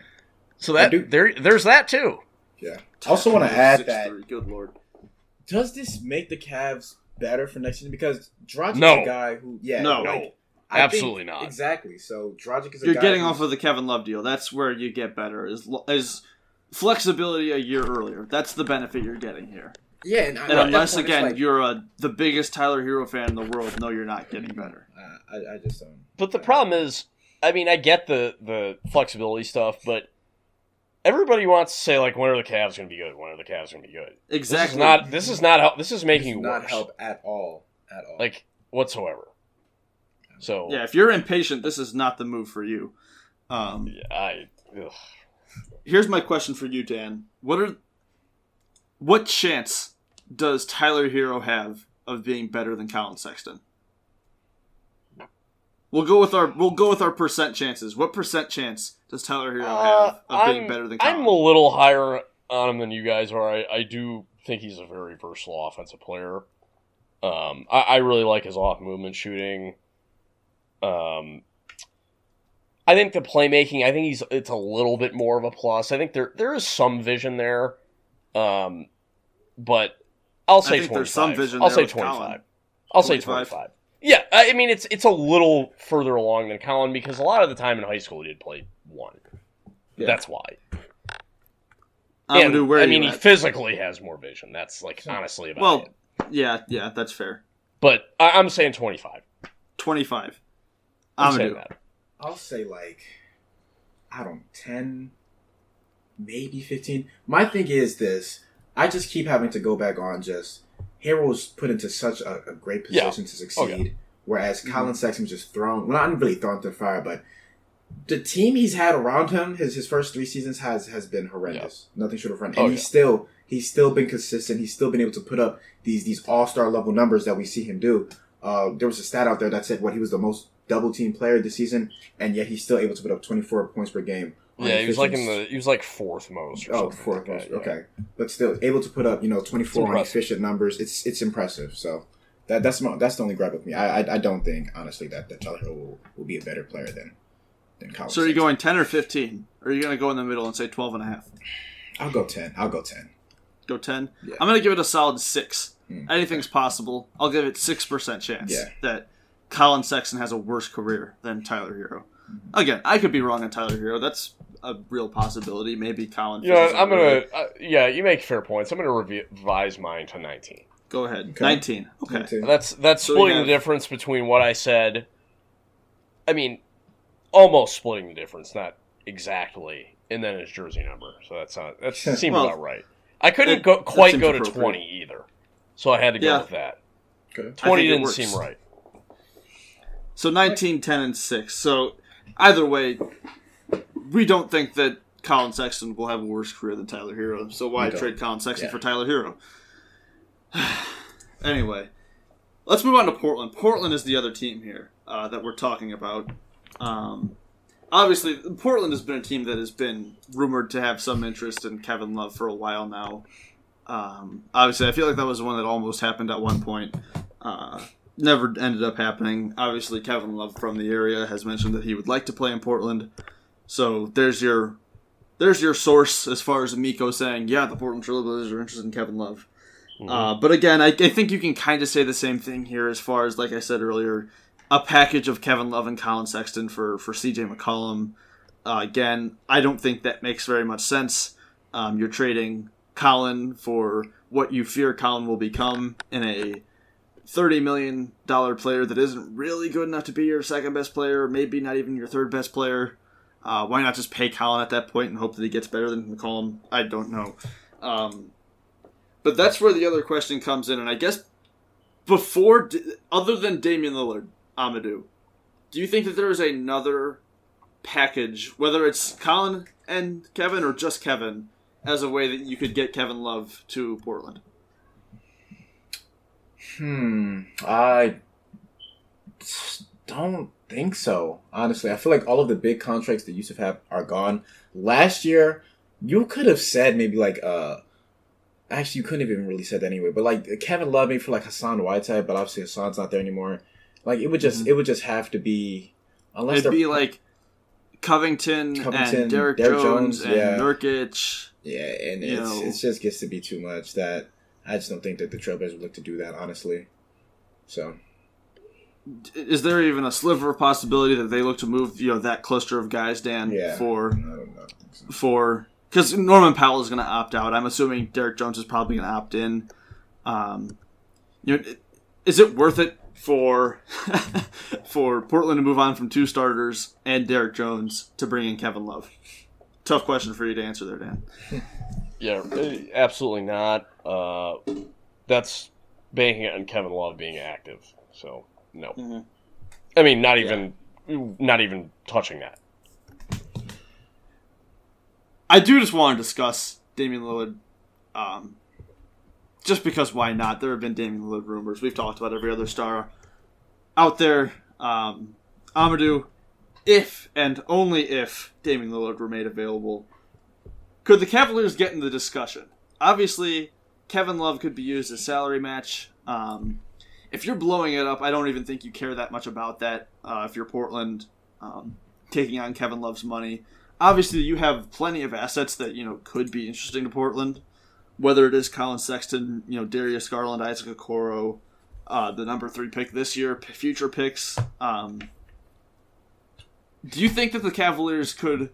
so that do- there there's that too. Yeah. I also want to add 6'3", that Good lord. does this make the Cavs better for next season? Because Dragic No. is a guy who, yeah, No. like, No. I think- Absolutely not. Exactly. So Dragic is a You're guy getting off of the Kevin Love deal. That's where you get better. Is is flexibility a year earlier. That's the benefit you're getting here. yeah, and, I- And at unless point, again like, you're a, the biggest Tyler Herro fan in the world, no, you're not getting better. uh, I, I just don't. But the problem is, I mean, I get the the flexibility stuff, but everybody wants to say like, when are the Cavs going to be good? When are the Cavs going to be good? This is Exactly. not. This is not help. This is This making does you not worse. help at all. At all. like whatsoever. So yeah, if you're impatient, this is not the move for you. Um, yeah, I ugh. here's my question for you, Dan. What are what chance does Tyler Herro have of being better than Collin Sexton? We'll go with our we'll go with our percent chances. What percent chance does Tyler Herro Uh, have of being I'm- better than Collin? I'm a little higher on him than you guys are. I, I do think he's a very versatile offensive player. Um, I, I really like his off movement shooting. Um, I think the playmaking. I think he's it's a little bit more of a plus. I think there there is some vision there, um, but I'll say think twenty there's some vision I'll there say with twenty Collin. I'll say 25? Yeah, I I mean it's it's a little further along than Collin because a lot of the time in high school he did play one. Yeah. That's why. Amadou, And, where I mean, you he at? physically has more vision. That's like honestly about Well, it. yeah, yeah, that's fair. But I, I'm saying 25. Twenty five. I'm saying Amadou. that. I'll say like I don't know, ten, maybe fifteen. My thing is this: I just keep having to go back on just Herro's put into such a, a great Yeah. position to succeed, Oh, yeah. whereas Collin Sexton was just thrown. Well, not really thrown to the fire, but the team he's had around him, his his first three seasons has has been horrendous. Nothing short of run, and Oh, he's yeah. still he's still been consistent. He's still been able to put up these these all star level numbers that we see him do. Uh, there was a stat out there that said what he was the most double team player this season, and yet he's still able to put up 24 points per game. on Yeah, he was like in the he was like fourth most. Or Oh, fourth like that, most. yeah. Okay, but still able to put up you know 24 on efficient numbers. It's it's impressive. So that that's my, that's the only gripe with me. I I, I don't think honestly that that Tyler Herro will, will be a better player than than Collin. So are you Sexton. going ten or fifteen? Or are you going to go in the middle and say 12 and a half? I'll go 10. I'll go 10. Go 10? Yeah. I'm going to give it a solid 6. Hmm. Anything's possible. I'll give it 6% chance Yeah. that Collin Sexton has a worse career than Tyler Herro. Mm-hmm. Again, I could be wrong on Tyler Herro. That's a real possibility. Maybe Collin. You know, I'm gonna. Uh, yeah, you make fair points. I'm gonna revise mine to 19. Go ahead. Okay. 19. Okay. 10. That's that's So splitting have- the difference between what I said. I mean, almost splitting the difference, not exactly, and then his jersey number. So that's not that <laughs> seems Well, about right. I couldn't it- go quite go to 20 either, so I had to go Yeah. with that. Okay. 20 didn't seem right. So 19, 10, and 6. So either way, we don't think that Collin Sexton will have a worse career than Tyler Herro. So why trade Collin Sexton Yeah. for Tyler Herro? <sighs> anyway, let's move on to Portland. Portland is the other team here uh, that we're talking about. Um, obviously, Portland has been a team that has been rumored to have some interest in Kevin Love for a while now. Um, obviously, I feel like that was one that almost happened at one point. Uh, never ended up happening. Obviously, Kevin Love from the area has mentioned that he would like to play in Portland. So there's your there's your source as far as Amico saying, yeah, the Portland Trailblazers are interested in Kevin Love. Uh, but again, I, I think you can kind of say the same thing here as far as, like I said earlier, a package of Kevin Love and Collin Sexton for, for CJ McCollum. Uh, again, I don't think that makes very much sense. Um, you're trading Collin for what you fear Collin will become in a thirty million dollar player that isn't really good enough to be your second best player, maybe not even your third best player. Uh, why not just pay Collin at that point and hope that he gets better than McCollum? I don't know. Um, but that's where the other question comes in, and I guess before, other than Damian Lillard, Amadou, do you think that there is another package, whether it's Collin and Kevin or just Kevin, as a way that you could get Kevin Love to Portland? Hmm. I don't think so. Honestly, I feel like all of the big contracts that Yusuf have are gone. Last year, you could have said maybe like uh. Actually, you couldn't have even really said that anyway. But like Kevin Love, maybe for like Hassan Whiteside, but obviously Hassan's not there anymore. Like it would just mm-hmm. it would just have to be unless it'd be like Covington, Covington and Derrick, Derrick Jones, Jones, and yeah. Nurkic. Yeah, and it's, it just gets to be too much that I just don't think that the Trailblazers would look to do that, honestly. So, is there even a sliver of possibility that they look to move you know that cluster of guys, Dan, yeah, for so. for because Norman Powell is going to opt out. I'm assuming Derrick Jones is probably going to opt in. Um, you know, is it worth it for <laughs> for Portland to move on from two starters and Derrick Jones to bring in Kevin Love? Tough question for you to answer there, Dan. <laughs> Yeah, absolutely not. Uh, that's banking on Kevin Love being active. So no. Mm-hmm. I mean, not even yeah. not even touching that. I do just want to discuss Damian Lillard, um, just because why not? There have been Damian Lillard rumors. We've talked about every other star out there. Um, Amadou, if and only if Damian Lillard were made available, could the Cavaliers get in the discussion? Obviously, Kevin Love could be used as salary match. Um, if you're blowing it up, I don't even think you care that much about that. Uh, if you're Portland um, taking on Kevin Love's money, obviously you have plenty of assets that you know could be interesting to Portland. Whether it is Collin Sexton, you know Darius Garland, Isaac Okoro, uh, the number three pick this year, future picks. Um, do you think that the Cavaliers could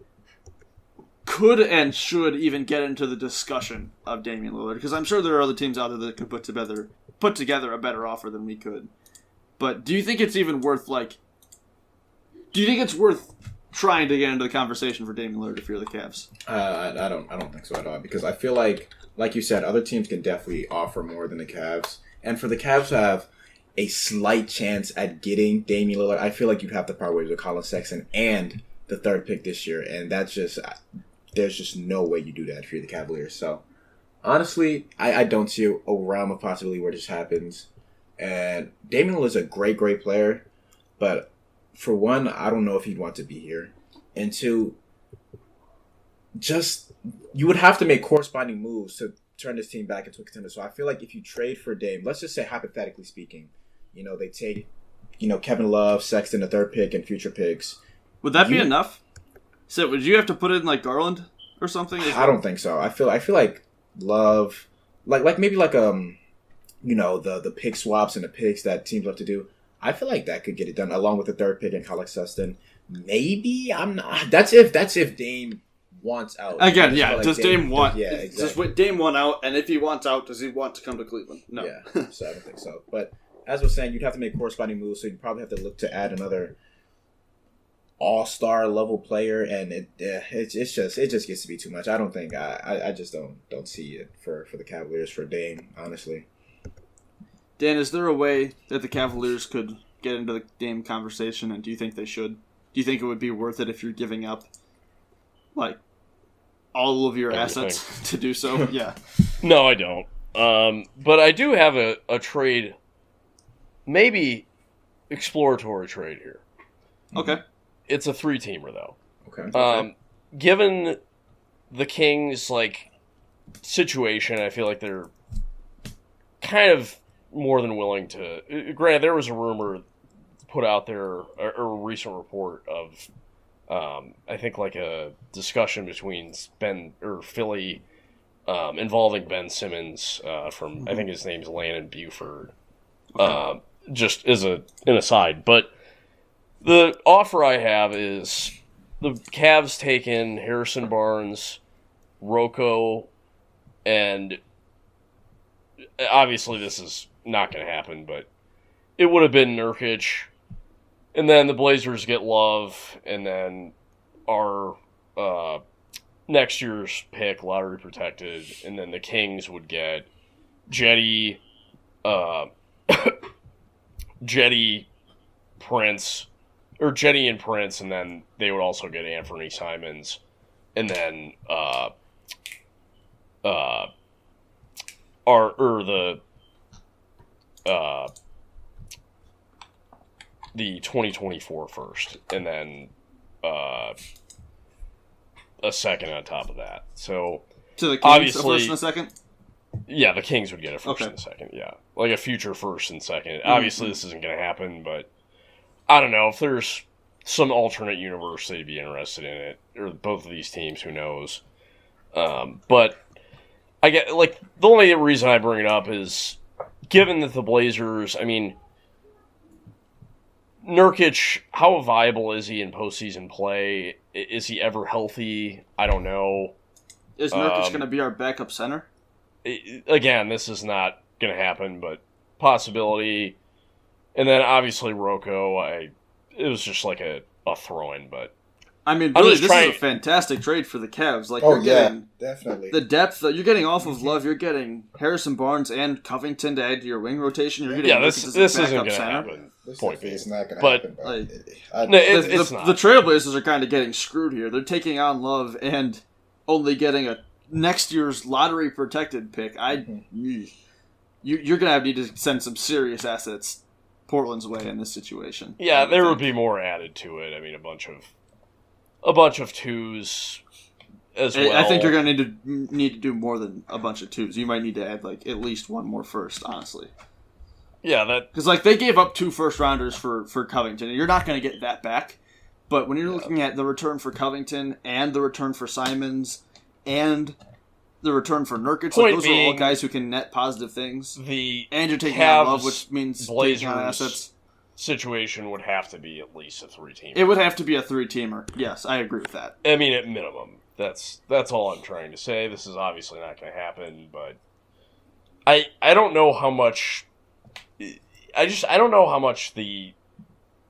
could and should even get into the discussion of Damian Lillard because I'm sure there are other teams out there that could put together put together a better offer than we could. But do you think it's even worth like? Do you think it's worth trying to get into the conversation for Damian Lillard if you're the Cavs? Uh, I, I don't. I don't think so at all because I feel like, like you said, other teams can definitely offer more than the Cavs, and for the Cavs to have a slight chance at getting Damian Lillard, I feel like you'd have to part ways with Collin Sexton and the third pick this year, and that's just there's just no way you do that if you're the Cavaliers. So honestly, I, I don't see a realm of possibility where this happens. And Damian is a great, great player, but for one, I don't know if he'd want to be here, and two, just you would have to make corresponding moves to turn this team back into a contender. So I feel like if you trade for Dame, let's just say hypothetically speaking, you know they take, you know Kevin Love, Sexton, the third pick, and future picks. Would that you, be enough? So would you have to put it in like Garland or something? I don't think so. I feel I feel like Love, like like maybe like um, you know the the pick swaps and the picks that teams love to do. I feel like that could get it done along with the third pick and Collin Sexton. Maybe I'm not. <sighs> That's if that's if Dame wants out again. Yeah, like does Dame, Dame want? Yeah, exactly. Does Dame want out? And if he wants out, does he want to come to Cleveland? No. Yeah, so I don't think so. But as I was saying, you'd have to make corresponding moves, so you'd probably have to look to add another all star level player, and it it's, it's just it just gets to be too much. I don't think I, I, I just don't don't see it for for the Cavaliers for Dame honestly. Dan, is there a way that the Cavaliers could get into the Dame conversation, and do you think they should? Do you think it would be worth it if you're giving up like all of your Everything. assets <laughs> to do so? <laughs> yeah. No, I don't. Um, but I do have a, a trade, maybe exploratory trade here. Okay. It's a three teamer though. Okay. Um, given the Kings like situation, I feel like they're kind of more than willing to. Granted, there was a rumor put out there, or a recent report of, um, I think like a discussion between Ben or Philly um, involving Ben Simmons uh, from mm-hmm. I think his name's Landon Buford. Uh, just as a an aside, but the offer I have is the Cavs take in Harrison Barnes, Rocco, and obviously this is not going to happen, but it would have been Nurkic, and then the Blazers get Love, and then our uh, next year's pick, lottery protected, and then the Kings would get Cedi, uh, <coughs> Cedi, Prince, or Jenny and Prince, and then they would also get Anthony Simons, and then uh, uh, our or the uh, the 2024 first, and then uh, a second on top of that. So To the Kings, Obviously- a first and a second. yeah, the Kings would get a first Okay. and a second. Yeah, like a future first and 2nd Mm-hmm. Obviously, this isn't going to happen, but I don't know if there's some alternate universe they'd be interested in it, or both of these teams. Who knows? Um, but I get like the only reason I bring it up is given that the Blazers. I mean, Nurkic, how viable is he in postseason play? Is he ever healthy? I don't know. Is Nurkic Um, going to be our backup center? Again, this is not going to happen, but possibility. And then obviously Rocco, I it was just like a, a throw in, but I mean, really, this trying- is a fantastic trade for the Cavs. Like Oh you're yeah, getting definitely. the depth that you're getting off of Love. You're getting Harrison Barnes and Covington to add to your wing rotation. You're getting yeah, this Nurkic as a this isn't backup going to happen. This Point is being. it's not gonna happen. But like, I, No, it- the, the, the Trailblazers are kind of getting screwed here. They're taking on Love and only getting a next year's lottery protected pick. I, Mm-hmm. you, you're gonna have need to send some serious assets Portland's way in this situation. Yeah, there would be more added to it. I mean, a bunch of a bunch of twos as well. I think you're gonna need to need to do more than a bunch of twos. You might need to add like at least one more first, honestly. Yeah, that Because like they gave up two first rounders for for Covington, and you're not going to get that back. But when you're looking at the return for Covington and the return for Simons and the return for Nurkic, like, those are all guys who can net positive things. the And you're taking Cavs, Love, which means Blazers assets. situation would have to be at least a three team. It would have to be a three teamer. Yes, I agree with that. I mean, at minimum. That's that's all I'm trying to say. This is obviously not going to happen, but I I don't know how much. I just I don't know how much the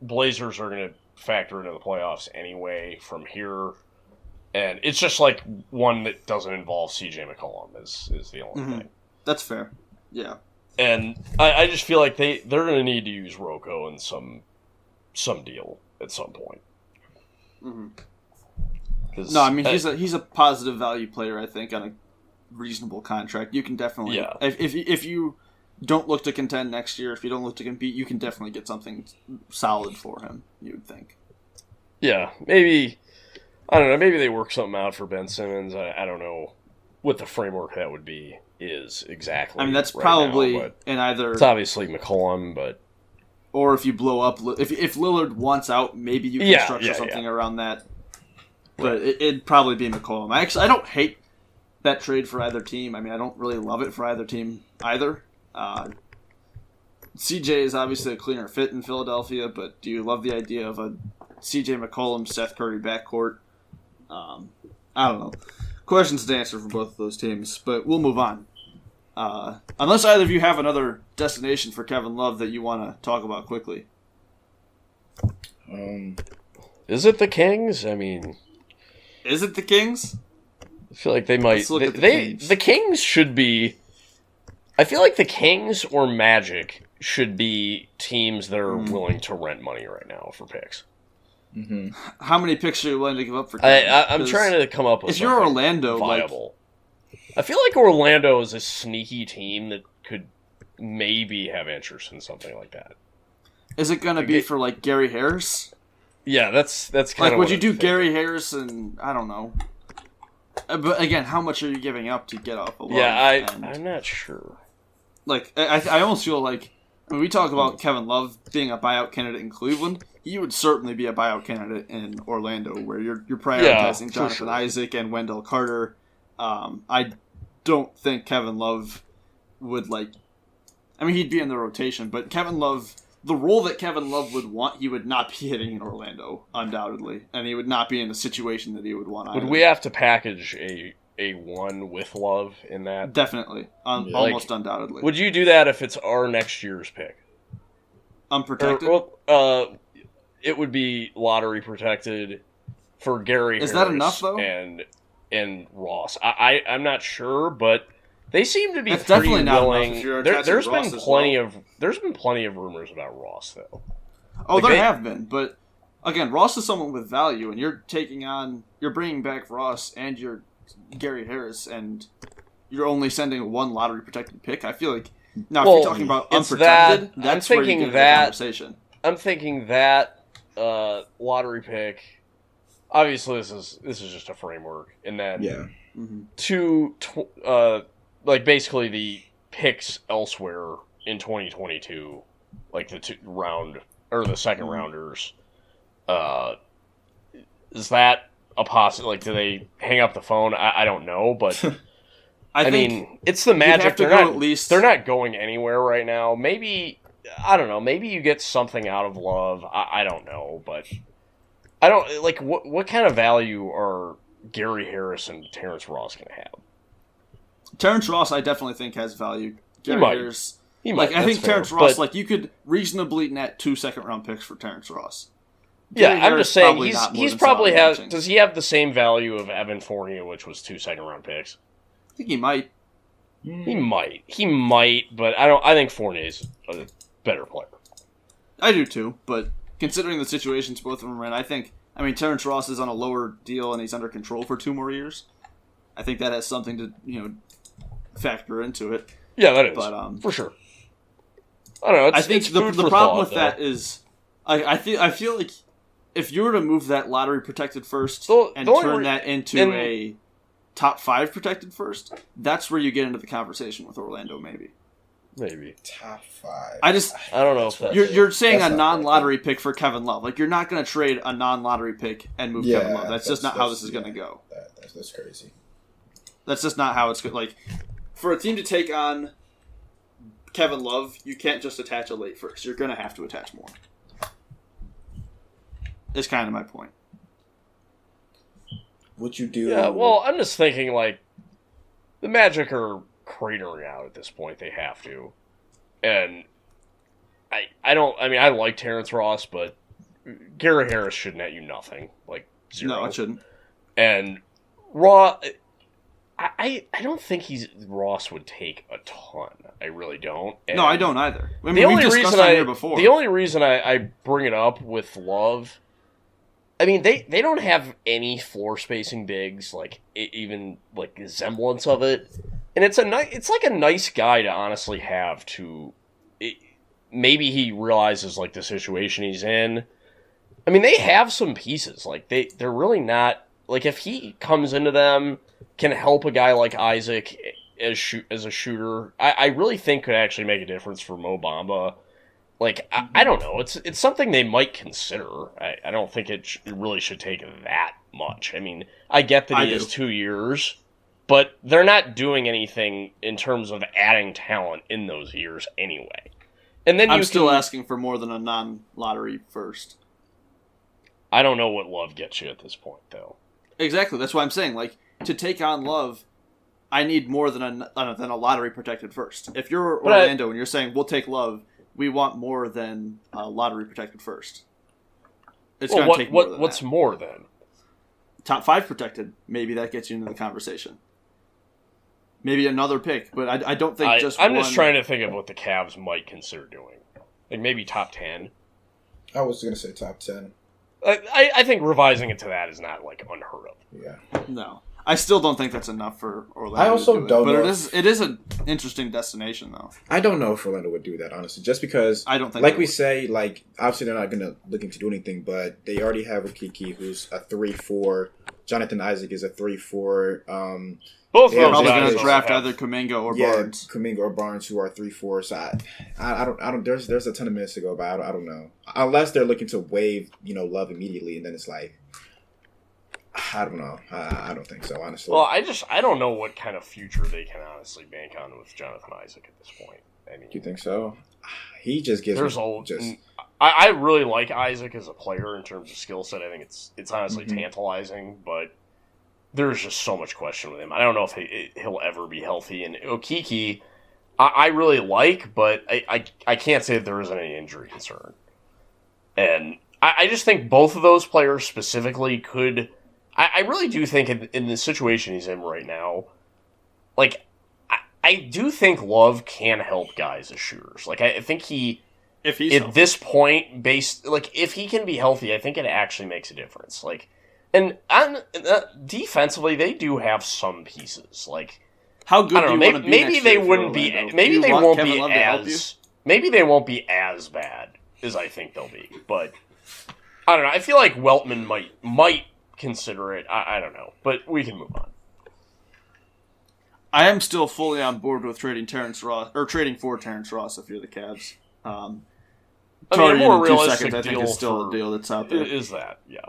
Blazers are going to factor into the playoffs anyway from here, and it's just like one that doesn't involve C.J. McCollum is is the only Mhm. thing. That's fair. Yeah. And I, I just feel like they they're going to need to use Roko in some some deal at some point. Mhm. 'Cause, No, I mean he's a he's a positive value player. I think on a reasonable contract, you can definitely Yeah. if if if you don't look to contend next year, if you don't look to compete, you can definitely get something solid for him. You would think. Yeah, maybe I don't know. Maybe they work something out for Ben Simmons. I, I don't know what the framework that would be is exactly. I mean, that's right probably now, in either it's obviously McCollum, but or if you blow up if if Lillard wants out, maybe you can Yeah, structure yeah, something yeah. around that. But it, it'd probably be McCollum. I actually I don't hate that trade for either team. I mean, I don't really love it for either team either. Uh, CJ is obviously a cleaner fit in Philadelphia, but do you love the idea of a CJ McCollum Seth Curry backcourt? Um, I don't know. Questions to answer for both of those teams, but we'll move on. Uh, unless either of you have another destination for Kevin Love that you want to talk about quickly. um, is it the Kings? I mean, Is it the Kings? I feel like they might. Let's look they, at the they- Kings. the Kings should be. I feel like the Kings or Magic should be teams that are Hmm. willing to rent money right now for picks. Hmm How many picks are you willing to give up for? I, Kevin? I, I'm 'Cause trying to come up with. If you're something Orlando, like viable. I feel like Orlando is a sneaky team that could maybe have interest in something like that. is it going to be for like Gary Harris? Yeah, that's that's kind Like, of would you do Gary Harris and I don't know. Uh, But again, how much are you giving up to get off a Yeah, I And, I'm not sure. like I, I I almost feel like when we talk about Kevin Love being a buyout candidate in Cleveland, he would certainly be a buyout candidate in Orlando, where you're you're prioritizing for Jonathan sure. Isaac and Wendell Carter. Um, I don't think Kevin Love would like. I mean, he'd be in the rotation, but Kevin Love, the role that Kevin Love would want, he would not be hitting in Orlando, undoubtedly, and he would not be in the situation that he would want. Would either. we have to package a a one with Love in that? Definitely, um, Yeah. almost undoubtedly. Would you do that if it's our next year's pick? Or, Unprotected. well, uh, it would be lottery protected for Gary. Is that enough, though? And and Ross, I, I I'm not sure, but they seem to be That's pretty definitely not willing. There, Ross been plenty well. of there's been plenty of rumors about Ross though. oh, like there they- have been, but again, Ross is someone with value, and you're taking on, you're bringing back Ross and you're Gary Harris, and you're only sending one lottery protected pick. I feel like now, if you're talking about unprotected, that- I'm that's where you get that- the conversation. I'm thinking that uh, lottery pick. Obviously, this is this is just a framework, and then Yeah. hmm two, tw- uh, like basically the picks elsewhere in 2022, like the two round or the 2nd Mhm. rounders. Uh, is that a possi Like, do they hang up the phone? I, I don't know, but <laughs> I, I, think mean, it's the magic. have they're not. at least- They're not going anywhere right now. Maybe I don't know. Maybe you get something out of love. I, I don't know, but I don't like what what kind of value are Gary Harris and Terrence Ross going to have? Terrence Ross, I definitely think has value. Gary might. Harris, He like might, I think fair, Terrence Ross, but- like you could reasonably net two second round picks for Terrence Ross. yeah, Gary I'm just saying he's he's probably has. have. matching. Does he have the same value of Evan Fournier, which was two second round picks? I think he might. He might. He might, but I don't. I think Fournier's a better player. I do too, but considering the situations both of them are in, I think. I mean, Terrence Ross is on a lower deal and he's under control for two more years. I think that has something to you know factor into it. Yeah, that is But um, for sure. I don't know. I think the, the problem with though. that is, I I feel I feel like if you were to move that lottery protected first The- and the turn re- that into and- a top five protected first, that's where you get into the conversation with Orlando. Maybe maybe. Top five. I just I don't know if that's you're you're saying That's a non lottery pick for Kevin Love. Like you're not going to trade a non lottery pick and move Kevin Love. That's, just that's- not how this is going to go. That, that's, that's crazy. That's just not how it's good. Like for a team to take on Kevin Love, you can't just attach a late first. You're going to have to attach more. Is kind of my point. Would you do? Yeah, well, I'm just thinking like the Magic are cratering out at this point. They have to, and I I don't. I mean, I like Terrence Ross, but Gary Harris should net you nothing, like zero. No, it shouldn't. And Raw, I I, don't think he's Ross would take a ton. I really don't. And no, I don't either. I mean, the only reason I here before. the only reason I, I bring it up with Love, I mean they they don't have any floor spacing bigs like even like semblance of it, and it's a nice it's like a nice guy to honestly have to. It, maybe he realizes like the situation he's in. I mean they have some pieces like they they're really not like if he comes into them can help a guy like Isaac as shoot as a shooter, I, I really think could actually make a difference for Mo Bamba. Like I, mm-hmm. I don't know, it's it's something they might consider. I, I don't think it, sh- it really should take that much. I mean, I get that I he do. has two years, but they're not doing anything in terms of adding talent in those years anyway. And then I'm still asking for more than a non lottery first. I don't know what love gets you at this point, though. Exactly. That's why I'm saying like to take on Love, I need more than a uh, than a lottery protected first. If you're But I- Orlando and you're saying we'll take Love, we want more than a lottery protected first. It's Well, going to take more what than what's that. more then? top five protected. Maybe that gets you into the conversation. Maybe another pick, but I, I don't think I, just. I'm one, just trying to think of what the Cavs might consider doing, like maybe top ten. I was gonna say top ten. I, I- I think revising it to that is not like unheard of. Yeah. No, I still don't think that's enough for Orlando. I also to do don't. but know it if- is it is an interesting destination though. I don't know if Orlando would do that honestly, just because. I don't think like we would. say, like obviously they're not gonna looking to do anything, but they already have a Kiki, who's a three four. Jonathan Isaac is a three four. Um, Both Yeah, of those probably going to draft have- either Kuminga or yeah, Barnes. Kuminga or Barnes, who are three fours. I, I, I don't, I don't. There's, there's a ton of minutes to go, but I don't, I don't know. Unless they're looking to waive, you know, love immediately, and then it's like, I don't know. I, I don't think so, honestly. Well, I just I don't know what kind of future they can honestly bank on with Jonathan Isaac at this point. I mean, Do you think so? He just gives there's me a just I, I really like Isaac as a player in terms of skill set. I think it's it's honestly Mhm. tantalizing, but there's just so much question with him. I don't know if he, he'll ever be healthy. And Okeke, I, I really like, but I, I, I can't say that there isn't any injury concern. And I, I just think both of those players specifically could. I, I really do think in, in the situation he's in right now, like I, I do think Love can help guys as shooters. Like I, I think he If he's at healthy. this point, based like if he can be healthy, I think it actually makes a difference. Like, and on uh, defensively, they do have some pieces. Like, how good I don't do know, you maybe, want to be maybe next they year wouldn't be. Maybe they won't Kevin be Love to help you? as. Maybe they won't be as bad as I think they'll be. But I don't know. I feel like Weltman might might consider it. I, I don't know, but we can move on. I am still fully on board with trading Terrence Ross or trading for Terrence Ross if you're the Cavs. Um, I mean, a Taurean more in realistic seconds, I think deal is still for- a deal that's out there. Is that yeah?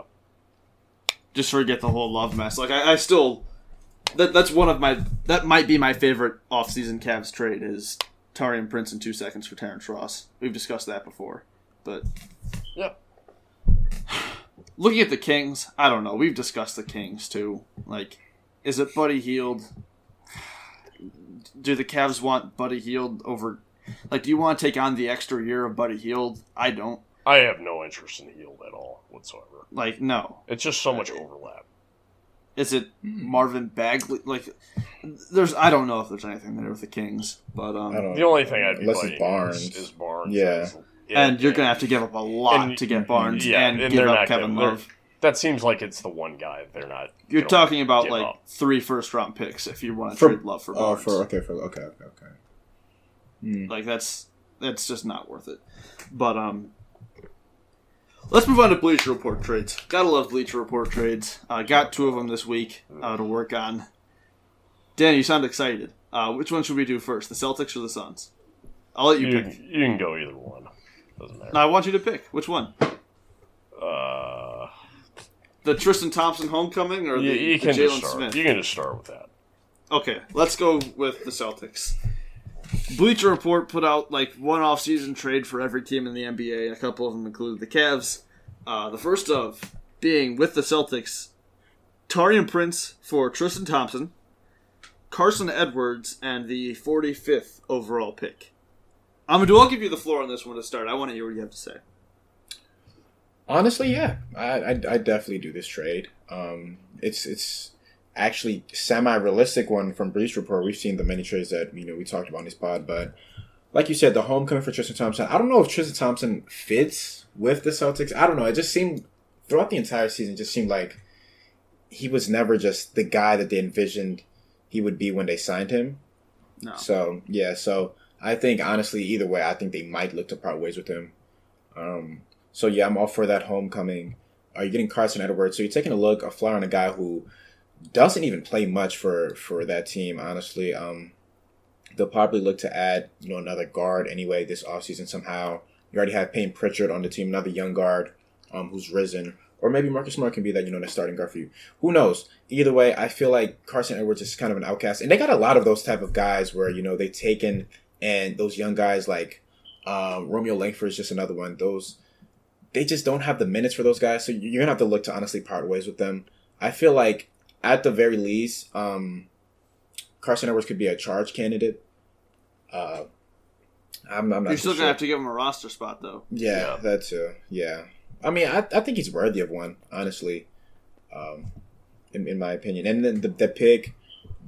Just forget the whole love mess. Like I, I still, that that's one of my that might be my favorite offseason Cavs trade is Taurean Prince in two seconds for Terrence Ross. We've discussed that before, but Yeah. looking at the Kings, I don't know. We've discussed the Kings too. Like, is it Buddy Hield? Do the Cavs want Buddy Hield over? Like, do you want to take on the extra year of Buddy Hield? I don't. I have no interest in Hield at all whatsoever. Like, no. It's just so much overlap. Is it Marvin Bagley? Like, there's. I don't know if there's anything there with the Kings, but um, The only thing I'd be Unless biting it's Barnes. Is, is Barnes. Yeah. Is- and you're gonna have to give up a lot And- to get Barnes yeah, and, and give they're up not Kevin gonna- Love. That seems like it's the one guy they're not. You're talking about like up. three first round picks if you want to For- trade Love for Oh, Barnes. for okay, for okay, okay, okay. Hmm. Like that's that's just not worth it. But um, let's move on to Bleacher Report trades. Gotta love Bleacher Report trades. Uh, got two of them this week uh, to work on. Dan, you sound excited. Uh, which one should we do first, the Celtics or the Suns? I'll let you, You, pick. you can go either one. Doesn't matter. No, I want you to pick. Which one? Uh, The Tristan Thompson homecoming or you, the, you the Jalen. Smith? You can just start with that. Okay, let's go with the Celtics. Bleacher Report put out like one off-season trade for every team in the NBA. A couple of them included the Cavs. Uh, the first of being with the Celtics, Taurean Prince for Tristan Thompson, Carson Edwards, and the 45th overall pick. Amadou, I'll give you the floor on this one to start. I want to hear what you have to say. Honestly, yeah, I, I I definitely do this trade. Um, it's it's actually semi realistic one from Bleacher Report. We've seen the many trades that you know we talked about in this pod, but like you said, the homecoming for Tristan Thompson. I don't know if Tristan Thompson fits with the Celtics. I don't know. It just seemed throughout the entire season, it just seemed like he was never just the guy that they envisioned he would be when they signed him. No. So yeah, so I think honestly, either way, I think they might look to part ways with him. Um, so yeah, I'm all for that homecoming. Are you getting Carson Edwards? So you're taking a look, a flyer on a guy who doesn't even play much for for that team. Honestly, um, they'll probably look to add you know another guard anyway this offseason somehow. You already have Payne Pritchard on the team, another young guard um, who's risen. Or maybe Marcus Smart can be that, you know, that starting guard for you. Who knows? Either way, I feel like Carson Edwards is kind of an outcast. And they got a lot of those type of guys where, you know, they taken and those young guys like um, Romeo Langford is just another one. Those they just don't have the minutes for those guys. So you're gonna have to look to honestly part ways with them. I feel like at the very least, um, Carson Edwards could be a charge candidate. Uh, I'm, I'm not You're still sure. gonna have to give him a roster spot though. Yeah, Yeah. that too. Yeah, I mean, I, I think he's worthy of one, honestly, um, in, in my opinion. And then the, the pick,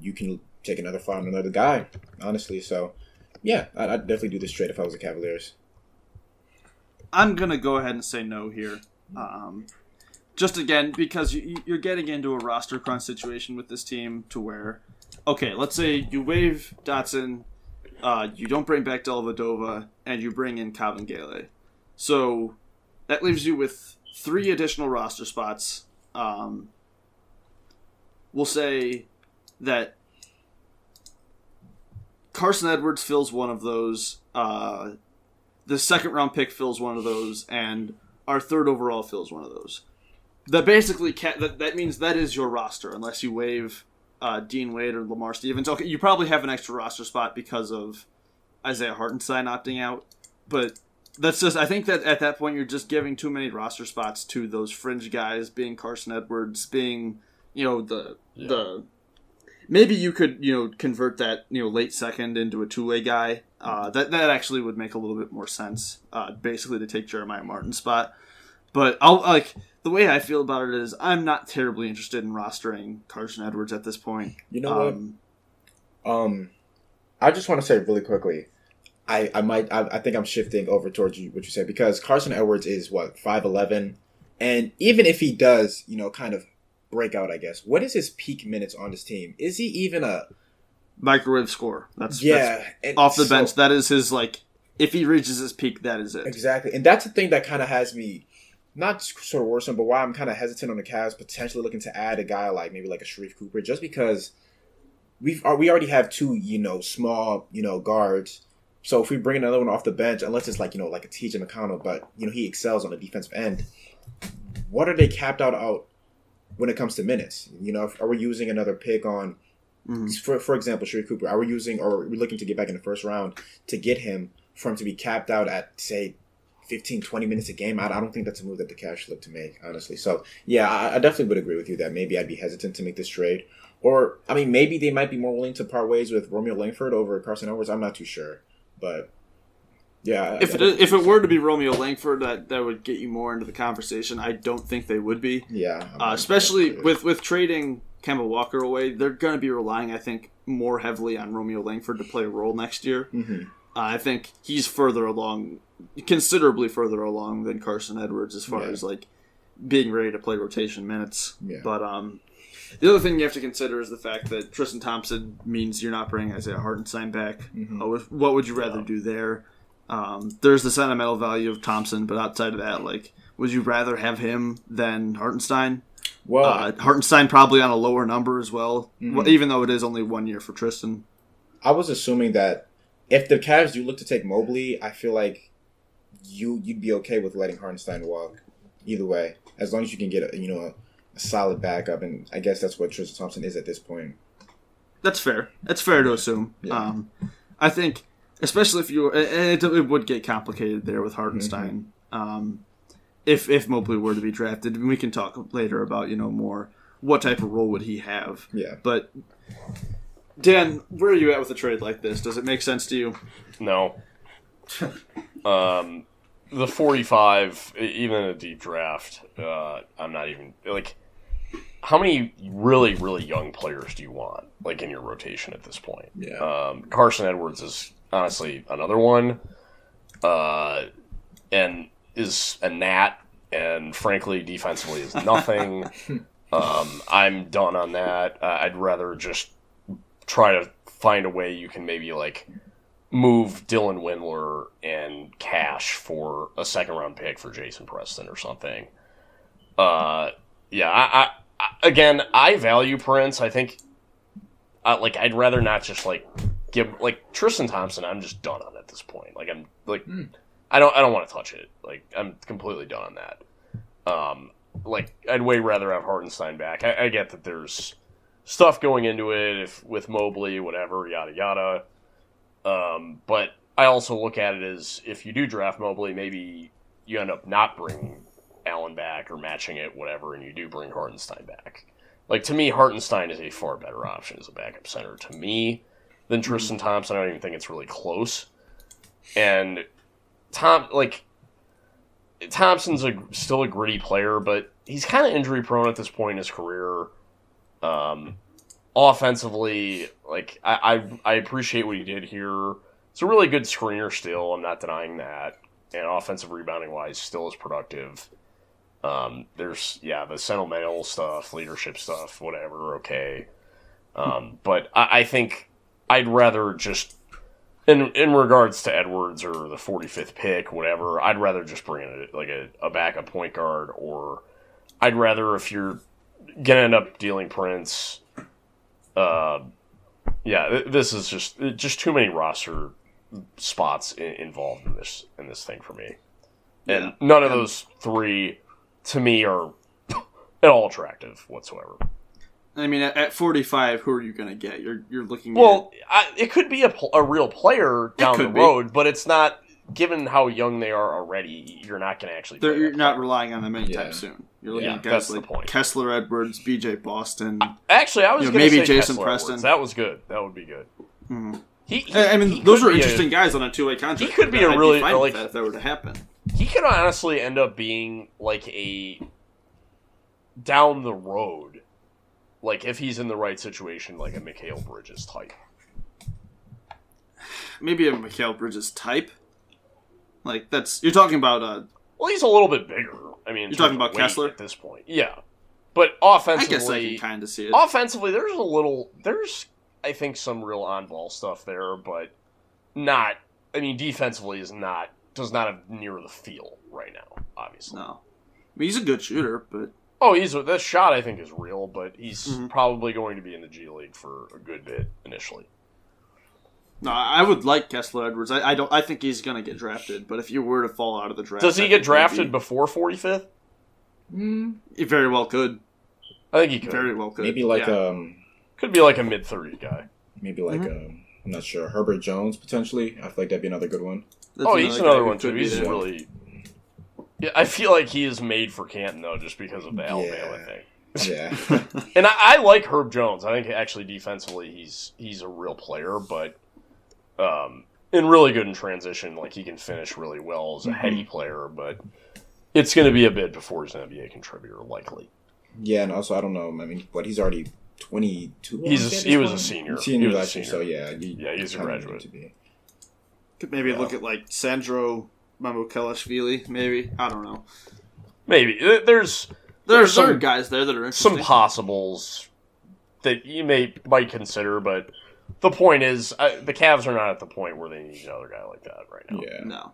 you can take another on another guy, honestly. So, yeah, I'd, I'd definitely do this trade if I was the Cavaliers. I'm gonna go ahead and say no here. Um, just again because you, you're getting into a roster crunch situation with this team to where, okay, let's say you waive Dotson, uh, you don't bring back Dellavedova, and you bring in Calvin Gale. So that leaves you with three additional roster spots. Um, we'll say that Carson Edwards fills one of those. Uh, the second round pick fills one of those, and our third overall fills one of those. That basically ca- that that means that is your roster, unless you waive uh, Dean Wade or Lamar Stevens. Okay, you probably have an extra roster spot because of Isaiah Hartenstein opting out, but that's just I think that at that point you're just giving too many roster spots to those fringe guys, being Carson Edwards, being you know the Yeah. the maybe you could you know convert that you know late second into a two way guy. Uh, that that actually would make a little bit more sense. Uh, basically to take Jeremiah Martin's spot, but I'll like the way I feel about it is I'm not terribly interested in rostering Carson Edwards at this point. You know Um, what? Um, I just want to say really quickly. I, I might I, I think I'm shifting over towards you, what you said because Carson Edwards is what five eleven, and even if he does, you know, kind of break out, I guess. What is his peak minutes on this team? Is he even a microwave score. That's yeah that's off the so- bench. That is his like. If he reaches his peak, that is it. Exactly, and that's the thing that kind of has me not sort of worrisome, but why I'm kind of hesitant on the Cavs potentially looking to add a guy like maybe like a Sharife Cooper, just because we've uh, we already have two you know small you know guards. So if we bring another one off the bench, unless it's like you know like a TJ McConnell, but you know he excels on the defensive end. What are they capped out out when it comes to minutes? You know, if, are we using another pick on Mhm. for for example, Sharife Cooper, are we using or are we looking to get back in the first round to get him for him to be capped out at say 15, 20 minutes a game? I, I don't think that's a move that the Cavs should look to make, honestly. So yeah, I, I definitely would agree with you that maybe I'd be hesitant to make this trade. Or I mean, maybe they might be more willing to part ways with Romeo Langford over Carson Edwards. I'm not too sure, but yeah, If I- it is, if it were to be Romeo Langford, that that would get you more into the conversation. I don't think they would be, yeah, uh, especially with with trading Kemba Walker away. They're going to be relying, I think, more heavily on Romeo Langford to play a role next year. Mhm. I think he's further along, considerably further along than Carson Edwards as far Yeah. as like being ready to play rotation minutes. Yeah. But um, the other thing you have to consider is the fact that Tristan Thompson means you're not bringing Isaiah Hartenstein back. Mhm. Uh, what would you rather do there? Um, there's the sentimental value of Thompson, but outside of that, like, would you rather have him than Hartenstein? Well, Uh, Hartenstein probably on a lower number as well, Mhm. well, even though it is only one year for Tristan. I was assuming that if the Cavs do look to take Mobley, I feel like you you'd be okay with letting Hartenstein walk. Either way, as long as you can get a, you know a, a solid backup, and I guess that's what Tristan Thompson is at this point. That's fair. That's fair to assume. Yeah. Um, I think, especially if you, and it, it would get complicated there with Hartenstein. Mm-hmm. Um, if if Mobley were to be drafted, and we can talk later about you know more what type of role would he have. Yeah. But Dan, where are you at with a trade like this? Does it make sense to you? No. <laughs> um, the 45, e- even in a deep draft, uh, I'm not even like. How many really, really young players do you want, like in your rotation at this point? Yeah. Um, Carson Edwards is honestly another one, uh, and is a gnat, and frankly, defensively is nothing. <laughs> um, I'm done on that. Uh, I'd rather just try to find a way you can maybe like move Dylan Windler and cash for a second round pick for Jason Preston or something. Uh, yeah, I, I, again I value Prince. I think, I, like I'd rather not just like give like Tristan Thompson. I'm just done on at this point. Like I'm like I don't I don't want to touch it. Like I'm completely done on that. Um, like I'd way rather have Hartenstein back. I, I get that there's stuff going into it if with Mobley, whatever, yada yada. Um, but I also look at it as if you do draft Mobley, maybe you end up not bringing Allen back or matching it, whatever, and you do bring Hartenstein back. Like to me, Hartenstein is a far better option as a backup center to me than Tristan Thompson. I don't even think it's really close. And Tom, like Thompson's a still a gritty player, but he's kind of injury prone at this point in his career. Um, offensively, like I, I I appreciate what he did here. It's a really good screener still. I'm not denying that. And offensive rebounding wise, still is productive. Um, there's yeah the sentimental stuff, leadership stuff, whatever. Okay, um, but I, I think I'd rather just in in regards to Edwards or the 45th pick, whatever. I'd rather just bring in a, like a, a backup point guard, or I'd rather if you're gonna end up dealing Prince. Uh, yeah, th- this is just just too many roster spots in, involved in this in this thing for me, and none of those three to me are <laughs> at all attractive whatsoever. I mean, at, at 45, who are you to get? You're you're looking. Well, I, it could be a, pl- a real player down the could be. road, but it's not. Given how young they are already, you're not going to actually. they're, you're not player. relying on them anytime Yeah. soon. You're looking Yeah, at guys that's the like point. Kessler Edwards, B.J. Boston. Actually, I was You know, gonna maybe say Jason Kessler Preston. Edwards. That was good. That would be good. Mhm. He, he- I I mean, he those are be a- interesting guys on a two-way contract. he could be a I'd really- fine with like- that if that were to happen. he could honestly end up being like a down the road, like if he's in the right situation, like a Mikal Bridges type. Maybe a Mikal Bridges type. Like that's you're talking about. Uh, Well, he's a little bit bigger. I mean, You're talking about Kessler? at this point. Yeah, but offensively, I guess I can kind of see it. offensively, there's a little, there's I think some real on ball stuff there, but not. I mean, defensively is not does not have near the feel right now. Obviously, No, I mean he's a good shooter, but Oh, he's that shot. I think is real, but he's Mhm. probably going to be in the G League for a good bit initially. No, I would like Kessler Edwards. I, I don't. I think he's gonna get drafted. But if you were to fall out of the draft, Does he get drafted be- before forty fifth? Mm, He very well could. I think he could. Very well could. maybe like yeah. um, Could be like a mid thirty guy. maybe like Mm-hmm. um, I'm not sure. Herbert Jones potentially. I feel like that'd be another good one. That's oh, he's another one too. He's there. really. Yeah, I feel like he is made for Canton though, just because of the Alabama Yeah. thing. Yeah, <laughs> And I, I like Herb Jones. I think actually defensively he's he's a real player, but um, and really good in transition. Like he can finish really well as a heady player, but it's going to be a bit before he's an NBA contributor, likely. yeah, and also I don't know. I mean, but he's already 22. He's a- he was a senior. Senior He was a last year, senior. so yeah, you- Yeah, he's a kinda need graduate. to be. Could maybe Yeah. look at like Sandro Mamukelashvili. Maybe I don't know. Maybe there's There are There's some some- guys there that are interesting. some possibles that you may might consider, but the point is uh, the Cavs are not at the point where they need another guy like that right now. Yeah, No.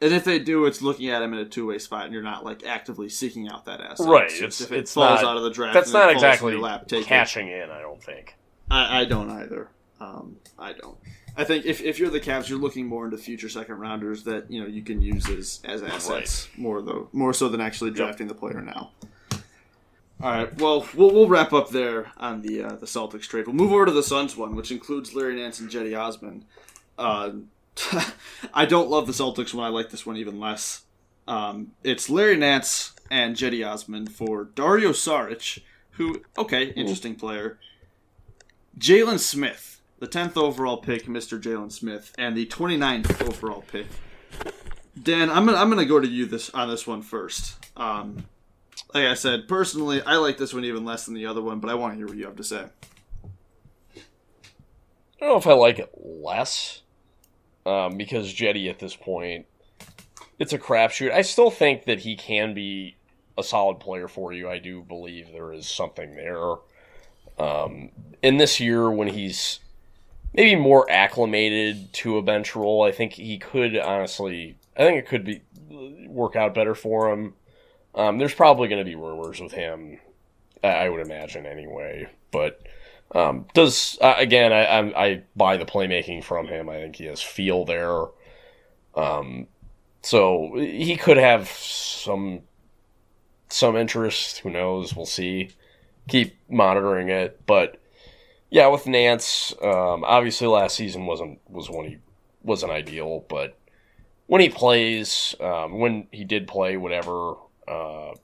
And if they do, it's looking at him in a two-way spot, and you're not like actively seeking out that asset. Right, It's just it's- if it it's falls not- out of the draft. That's not exactly your lap, take it. in. I don't think. I, I don't either. Um, I don't. I think if, if you're the Cavs, you're looking more into future second rounders that you know you can use as as assets more though more so than actually drafting the player now. All right. Well, we'll we'll wrap up there on the uh, the Celtics trade. We'll move over to the Suns one, which includes Larry Nance and Cedi Osman. Uh, <laughs> I don't love the Celtics one. I like this one even less. Um, it's Larry Nance and Cedi Osman for Dario Saric, who okay, interesting player. Jalen Smith, the 10th overall pick, Mr. Jalen Smith, and the 29th overall pick. Dan, I'm gonna I'm gonna go to you this on this one first. Um, like I said, personally, I like this one even less than the other one, but I want to hear what you have to say. I don't know if I like it less um, because Cedi at this point, it's a crapshoot. I still think that he can be a solid player for you. I do believe there is something there. Um, in this year, when he's maybe more acclimated to a bench role, I think he could honestly. I think it could be work out better for him. Um, there's probably going to be rumors with him. I would imagine anyway, but. Um, does uh, again? I, I I buy the playmaking from him. I think he has feel there. Um, so he could have some some interest. Who knows? We'll see. Keep monitoring it. But yeah, with Nance, um, obviously last season wasn't was when he wasn't ideal, but when he plays, um, when he did play, whatever, uh,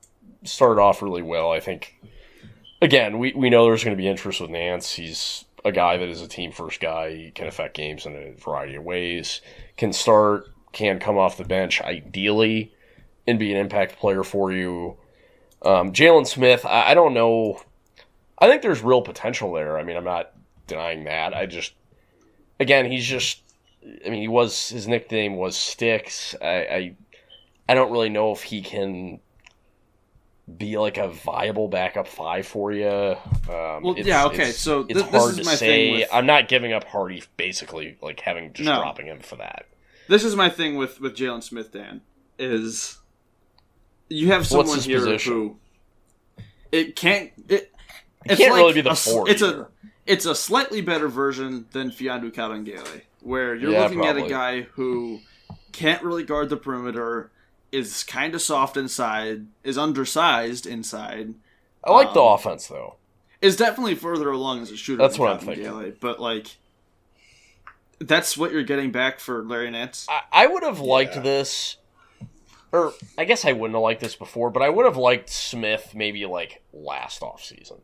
started off really well. I think again, we, we know there's going to be interest with Nance. He's a guy that is a team first guy. He can affect games in a variety of ways. Can start, can come off the bench ideally, and be an impact player for you. Um, Jalen Smith, I, I don't know. I think there's real potential there. I mean, I'm not denying that. I just, again, he's just. I mean, he was his nickname was Sticks. I, I, I don't really know if he can be like a viable backup five for you. Um, Well, it's- yeah, okay, it's- so it's this hard is to my thing say. with- I'm not giving up Hardy, basically, like having just No. dropping him for that. This is my thing with with Jalen Smith. Dan is you have someone here position? who it can't it. It's can't like really be the a four It's either. a it's a slightly better version than Mfiondu Kabengele, where you're Yeah, looking at a guy who can't really guard the perimeter, is kind of soft inside, is undersized inside, I like the Um, offense though. is definitely further along as a shooter. That's than what I'm Kabengele, But like, that's what you're getting back for Larry Nance. I, I would have liked Yeah. this or I guess I wouldn't have liked this before, but I would have liked Smith maybe like last off season.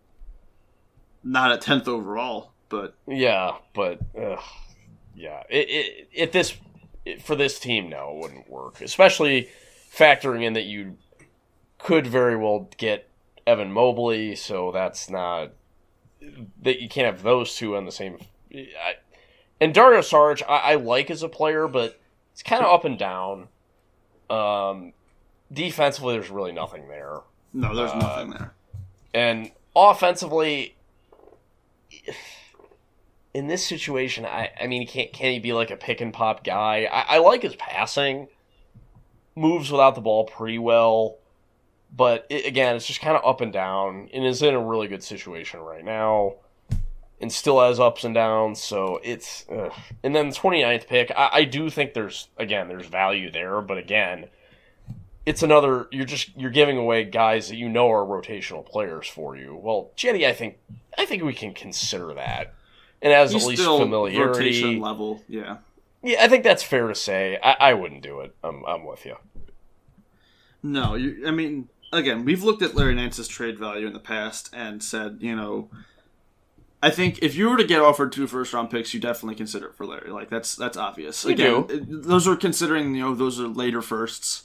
Not at tenth overall, but Yeah, but ugh, yeah, it, it, at this it, for this team, no, it wouldn't work. Especially factoring in that you could very well get Evan Mobley, so that's not that you can't have those two on the same. I, and Dario Saric, I, I like as a player, but it's kind of up and down. Um, defensively, there's really nothing there. no, there's Uh, nothing there. And offensively, in this situation, I, I mean, can't can he be like a pick and pop guy? I, I like his passing, moves without the ball pretty well, but it, again, it's just kind of up and down, and is in a really good situation right now, and still has ups and downs. So it's ugh. and then the 29th pick, I, I do think there's again there's value there, but again. It's another. You're just you're giving away guys that you know are rotational players for you. Well, Cedi, I think I think we can consider that, and as He's at least still familiarity. level. Yeah. Yeah, I think that's fair to say. I, I wouldn't do it. I'm, I'm with you. No, you, I mean, again, we've looked at Larry Nance's trade value in the past and said, you know, I think if you were to get offered two first round picks, you definitely consider it for Larry. Like that's that's obvious. You again, do. those are considering you know those are later firsts.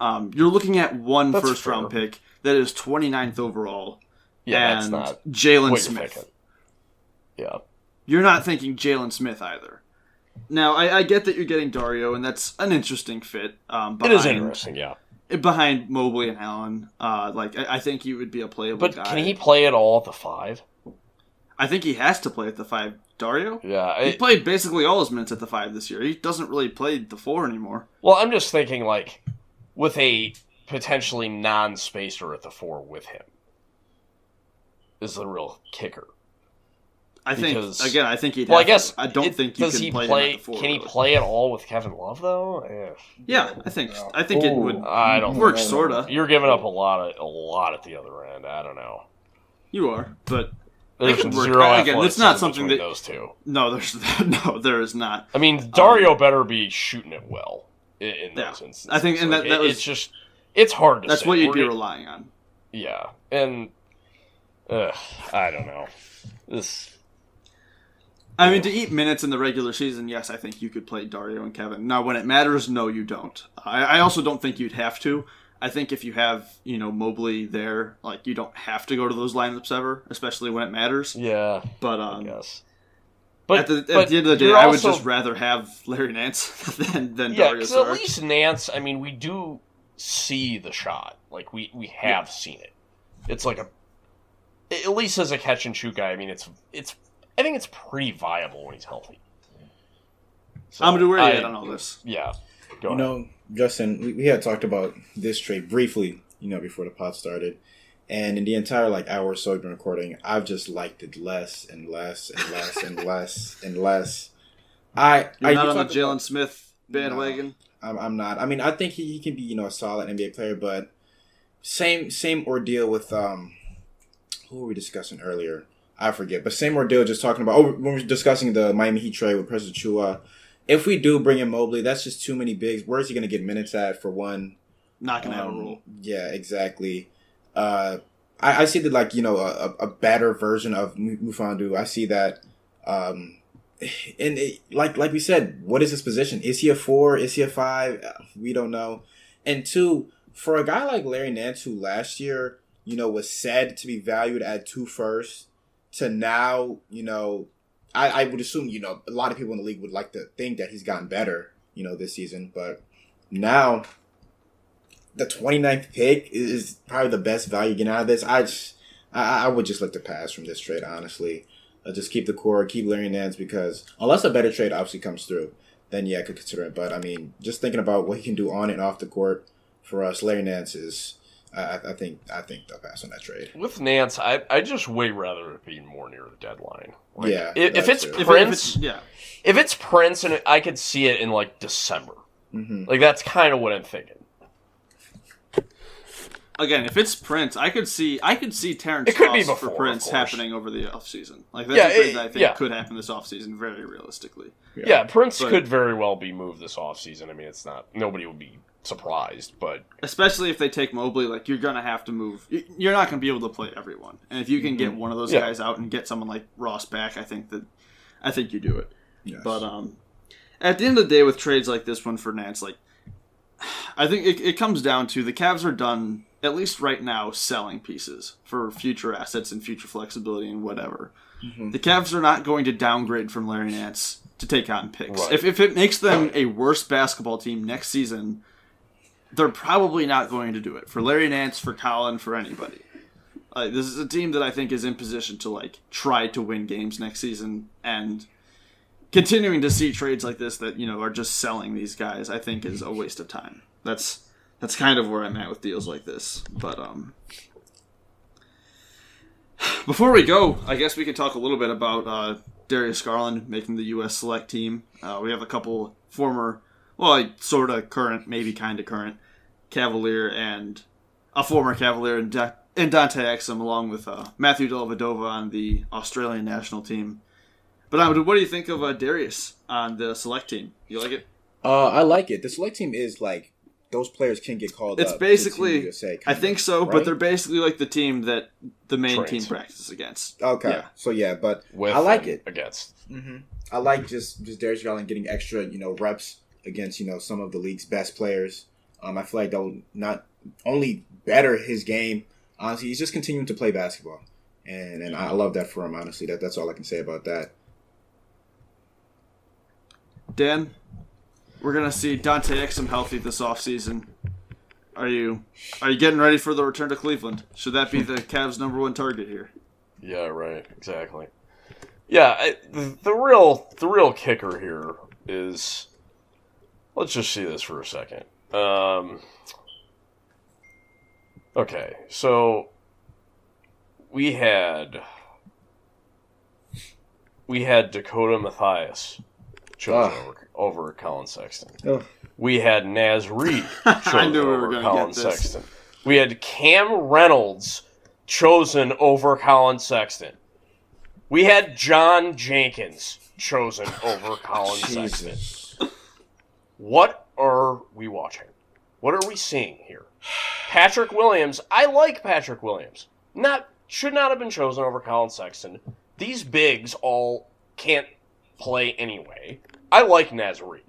Um, you're looking at one That's first round pick that is 29th overall. Yeah, that's and not Jalen Smith. thinking. Yeah, You're not thinking Jalen Smith either. Now, I, I get that you're getting Dario, and that's an interesting fit. Um, behind, is interesting. Yeah, behind Mobley and Allen. Uh, like I, I think he would be a playable but guy. can he play at all at the five? I think he has to play at the five. Dario. Yeah. He played basically all his minutes at the five this year. He doesn't really play the four anymore. well, I'm just thinking like with a potentially non-spacer at the four with him is the real kicker. I think Because- again. I think he'd. Well, I to. guess I don't it- think you does can he play, play. can he play at all with Kevin Love though? Eh. Yeah, I think. I think it would I don't work. Sorta. You're giving up a lot of a lot at the other end. I don't know. You are, but There's zero Again, it's not something that- those two. no, there's <laughs> no, there is not. I mean, Dario better be shooting it well in, in Um, Yeah. those instances. I think- and Like, that- that it- was- it's just it's hard to. That's say. what you'd We're be relying on. Yeah, and ugh, I don't know. This I mean, to eat minutes in the regular season, yes, I think you could play Dario and Kevin. Now, when it matters, no, you don't. I, I also don't think you'd have to. I think if you have, you know, Mobley there, like you don't have to go to those lineups ever, especially when it matters. yeah, But um, guess. at the, at but the end of the day, I would also- just rather have Larry Nance <laughs> than than yeah, Dario because at least Nance. I mean, we do see the shot. Like we we have seen it. It's like a at least as a catch and shoot guy. I mean, it's it's. I think it's pretty viable when he's healthy. So, I'm gonna where I- you at on all this. Yeah, go You ahead. know, Justin, we, we had talked about this trade briefly, you know, before the pod started. And in the entire like hour or so we've been recording, I've just liked it less and less and less and <laughs> less and less. I You're I not you on the Jalen about- Smith bandwagon. I'm, I'm not. I mean, I think he, he can be you know a solid NBA player, but same same ordeal with um who were we discussing earlier? I forget, but same ordeal. Just talking about oh when we are discussing the Miami Heat trade with Precious Achiuwa. If we do bring in Mobley, that's just too many bigs. Where's he going to get minutes at for one? Not gonna have a Um, role. Yeah, exactly. Uh, I, I see that like you know a, a- better version of Mu- Mfiondu. I see that, um, and it, like like we said, what is his position? Is he a four? Is he a five? Uh, We don't know. And two, for a guy like Larry Nance, who last year you know was said to be valued at two first, to now you know, I, I would assume you know a lot of people in the league would like to think that he's gotten better, you know, this season, but now the 29th pick is probably the best value getting out of this. I just, I, I would just look to pass from this trade, honestly. Uh, just keep the core, keep Larry Nance because unless a better trade obviously comes through, then yeah, I could consider it. But I mean, just thinking about what he can do on and off the court for us, Larry Nance is. I, I- I think I think they'll pass on that trade. With Nance, I I just way rather it be more near the deadline. Like, Yeah, if, if it's too. If, if Prince, it's, yeah, if it's Prince, and I could see it in like December. hmm Like that's kind of what I'm thinking. again, if it's Prince, I could see I could see Terrence It could be Ross for before, Prince happening over the offseason. Like that's Yeah, a trade it- that I think yeah. could happen this offseason very realistically. Yeah, Prince But- could very well be moved this offseason. I mean, it's not nobody would be surprised, but especially if they take Mobley, like you're gonna have to move. You're not gonna be able to play everyone, and if you can get one of those Yeah. guys out and get someone like Ross back, I think that I think you do it. Yes. But um, at the end of the day, with trades like this one for Nance, like I think it, it comes down to the Cavs are done at least right now selling pieces for future assets and future flexibility and whatever. The Cavs are not going to downgrade from Larry Nance to take on picks. Right. If if it makes them a worse basketball team next season, they're probably not going to do it for Larry Nance, for Collin, for anybody. Uh, this is a team that I think is in position to like try to win games next season, and continuing to see trades like this that you know are just selling these guys, I think is a waste of time. That's that's kind of where I'm at with deals like this. But um, <sighs> before we go, I guess we can talk a little bit about uh, Darius Garland making the U.S. select team. Uh, we have a couple former, well, like, sort of current, maybe kind of current, Cavalier and a former Cavalier and, da- and Dante Exum, along with uh, Matthew Dellavedova on the Australian national team. But um, what do you think of uh, Darius on the select team? You like it? Uh, I like it. The select team is like those players can get called. It's up basically, Team USA, I think of, so, but they're basically like the team that the main Trains. team practices against. okay. Yeah. So yeah, but with I like and it. against. I like just just Darius Garland getting extra, you know, reps against you know some of the league's best players. Um, I feel like they'll not only better his game. Honestly, he's just continuing to play basketball, and and I love that for him. Honestly, that that's all I can say about that. Dan, we're gonna see Dante Exum healthy this offseason. Are you are you getting ready for the return to Cleveland? Should that be the <laughs> Cavs' number one target here? Yeah, right. Exactly. Yeah, I, the, the real the real kicker here is let's just see this for a second. Um, okay, so we had we had Dakota Mathias chosen over, over Collin Sexton. We had Naz Reid <laughs> I chosen we were over Collin get this. Sexton. We had Cam Reynolds chosen over Collin Sexton. We had John Jenkins chosen over Collin Sexton. Jesus. What are we watching? What are we seeing here? Patrick Williams. I like Patrick Williams. Not should not have been chosen over Collin Sexton. These bigs all can't play anyway. I like Naz Reid.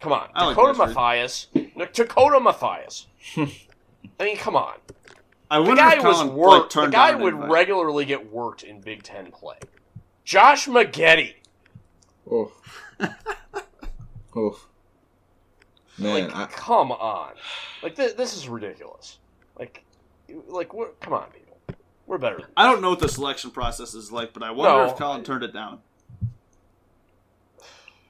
Come on, I Dakota Naz Reid. Mathias. Dakota Mathias. <laughs> I mean, come on. I The guy was Collin, like, worked. the guy would invite. regularly get worked in Big Ten play. Josh Magette. Oh. <laughs> oh. Man, Like, I, come on. Like th- this is ridiculous. Like, like we're, come on, people. We're better. Than I don't know what the selection process is like, but I wonder No. if Collin turned it down.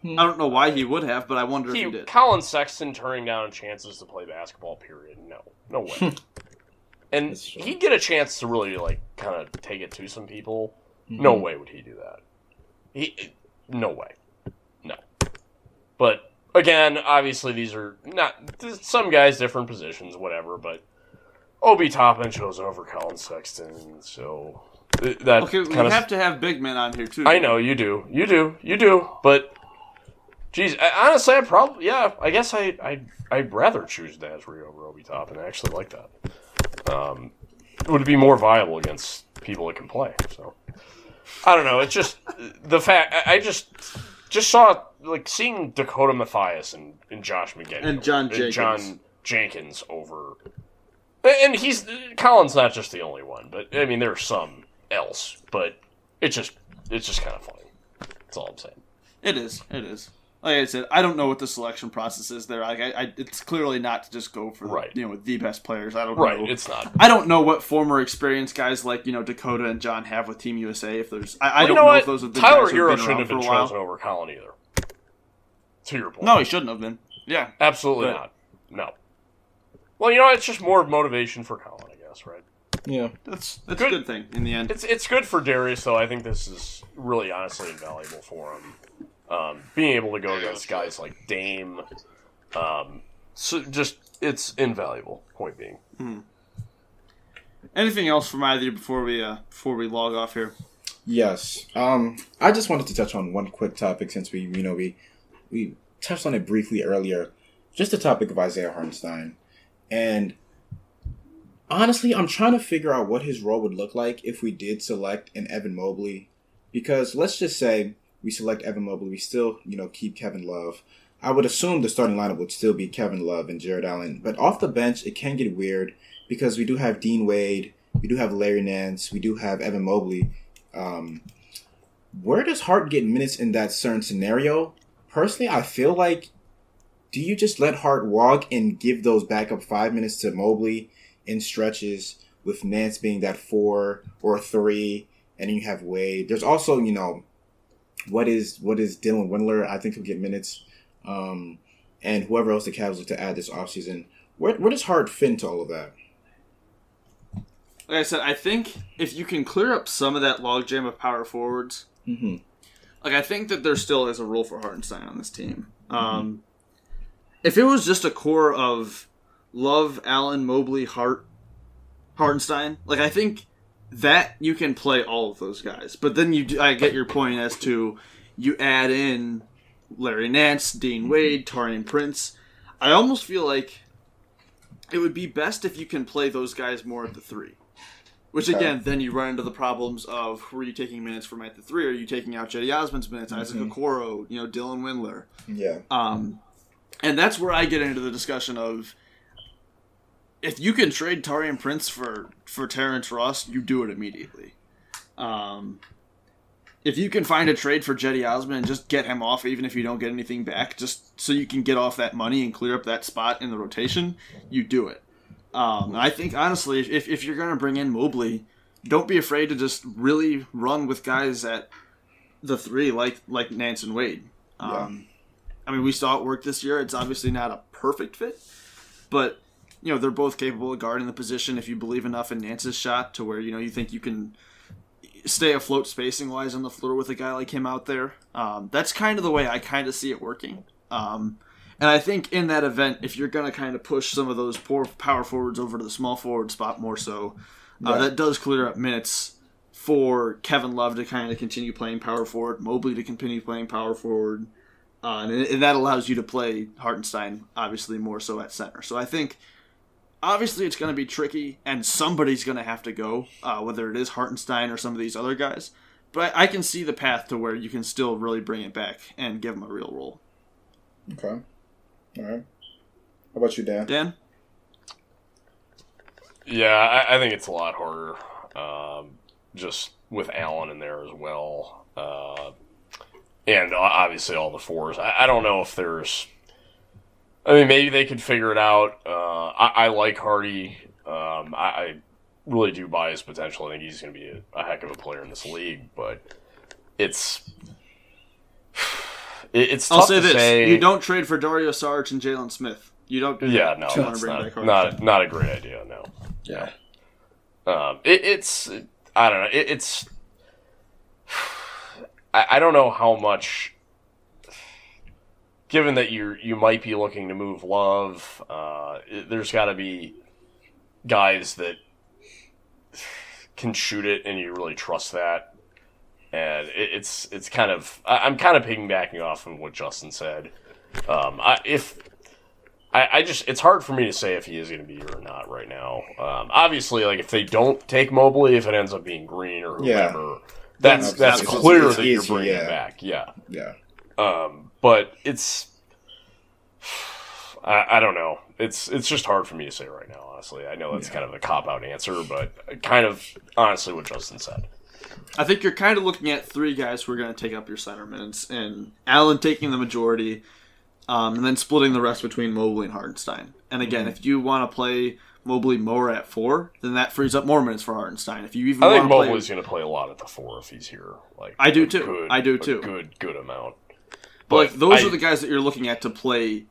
Hmm. I don't know why he would have, but I wonder if he he, did. Collin Sexton turning down chances to play basketball. Period. No, no way. and he'd get a chance to really like kind of take it to some people. No Mhm. way would he do that. He, no way, no. But again, obviously these are not some guys different positions, whatever. But Obi Toppin chose over Collin Sexton, so th- that Okay, we have to have big men on here too. I know you do, you do, you do, but. Geez, I, honestly, I probably yeah. I guess I I I'd rather choose Naz Reid over Obi Toppin. I actually like that. Um, would it be more viable against people that can play? So I don't know. It's just the fact I, I just just saw like seeing Dakota Mathias and, and Josh Magette And John Jenkins. John Jenkins over, and he's Collin's not just the only one, but I mean there's some else, but it's just it's just kind of funny. That's all I'm saying. It is. It is. Like I said, I don't know what the selection process is there. Like, I, I, it's clearly not to just go for Right. you know the best players. I don't Right? know. It's not. I don't know what former experienced guys like you know Dakota and John have with Team USA. If there's, I, I don't know, what? if those are the Tyler guys Herro shouldn't have been chosen over Collin either. To your point. No, he shouldn't have been. Yeah, absolutely But- not. No. Well, you know, it's just more motivation for Collin, I guess, right? Yeah. that's that's Good. a good thing in the end. It's it's good for Darius, though. I think this is really honestly invaluable for him. Um, being able to go against guys like Dame, um, so just it's invaluable. Point being, Anything else from either of you before we uh before we log off here? Yes. Um, I just wanted to touch on one quick topic since we, you know, we we touched on it briefly earlier. just the topic of Isaiah Hartenstein, and honestly, I'm trying to figure out what his role would look like if we did select an Evan Mobley, because let's just say we select Evan Mobley, we still you know keep Kevin Love. I would assume the starting lineup would still be Kevin Love and Jarrett Allen, but off the bench it can get weird because we do have Dean Wade, we do have Larry Nance, we do have Evan Mobley. Um, where does Hart get minutes in that certain scenario? Personally, I feel like do you just let Hart walk and give those backup five minutes to Mobley in stretches with Nance being that four or three, and then you have Wade. There's also, you know, what is what is Dylan Windler? I think he'll get minutes. Um, and whoever else the Cavs look to add this offseason. Where where does Hart fit into all of that? Like I said, I think if you can clear up some of that logjam of power forwards, Mm-hmm. Like I think that there still is a role for Hartenstein on this team. Um, if it was just a core of Love, Allen, Mobley, Hart, Hartenstein, like I think that you can play all of those guys. But then you, I get your point as to you add in Larry Nance, Dean Wade, Taurean Prince. I almost feel like it would be best if you can play those guys more at the three. Which again, then you run into the problems of who are you taking minutes from at the three? Are you taking out Cedi Osman's minutes, Isaac Mhm. Okoro, you know, Dylan Windler? Yeah. Um, and that's where I get into the discussion of if you can trade Taurean Prince for for Terrence Ross, you do it immediately. Um, if you can find a trade for Jetty Osmond and just get him off, even if you don't get anything back, just so you can get off that money and clear up that spot in the rotation, you do it. Um, I think honestly, if if you're gonna bring in Mobley, don't be afraid to just really run with guys at the three, like like Nance and Wade. Um, I mean, we saw it work this year. It's obviously not a perfect fit, but you know they're both capable of guarding the position if you believe enough in Nance's shot to where you know you think you can stay afloat spacing wise on the floor with a guy like him out there. Um, that's kind of the way I kind of see it working. Um, and I think in that event, if you're going to kind of push some of those poor power forwards over to the small forward spot more so, uh, Yeah. that does clear up minutes for Kevin Love to kind of continue playing power forward, Mobley to continue playing power forward, uh, and, and that allows you to play Hartenstein obviously more so at center. So I think obviously it's going to be tricky, and somebody's going to have to go, uh, whether it is Hartenstein or some of these other guys. But I can see the path to where you can still really bring it back and give him a real role. Okay. All right. How about you, Dan? Dan, Yeah, I, I think it's a lot harder. Um, just with Allen in there as well, uh, and obviously all the fours. I, I don't know if there's. I mean, maybe they could figure it out. Uh, I, I like Hardy. Um, I, I really do buy his potential. I think he's going to be a, a heck of a player in this league, but it's. It, it's tough I'll say to this: say. you don't trade for Dario Saric and Jalen Smith. You don't do Yeah, that. no, if you wanna that's not, not not a great idea. No. Yeah. Um, it, it's I don't know. It, it's I, I don't know how much. Given that you you might be looking to move Love, uh, it- there's got to be guys that can shoot it, and you really trust that. And it, it's it's kind of I, I'm kind of piggybacking off of what Justin said. Um, I, if I, I just it's hard for me to say if he is going to be here or not right now. Um, obviously, like if they don't take Mobley, if it ends up being Green or Yeah. whoever, that's Then that's it's- it's- clear it's that you're bringing yeah. back. Yeah, Yeah. um, but it's I, I don't know. It's it's just hard for me to say right now. Honestly, I know that's Yeah. kind of a cop out answer, but kind of honestly what Justin said. I think you're kind of looking at three guys who are going to take up your center minutes, and Allen taking the majority, um, and then splitting the rest between Mobley and Hartenstein. And again, Mm-hmm. if you want to play Mobley more at four, then that frees up more minutes for Hartenstein. If you even I think want to play, Mobley's going to play a lot at the four if he's here. Like I do too. good- I do too. Good good amount. but like those I- are the guys that you're looking at to play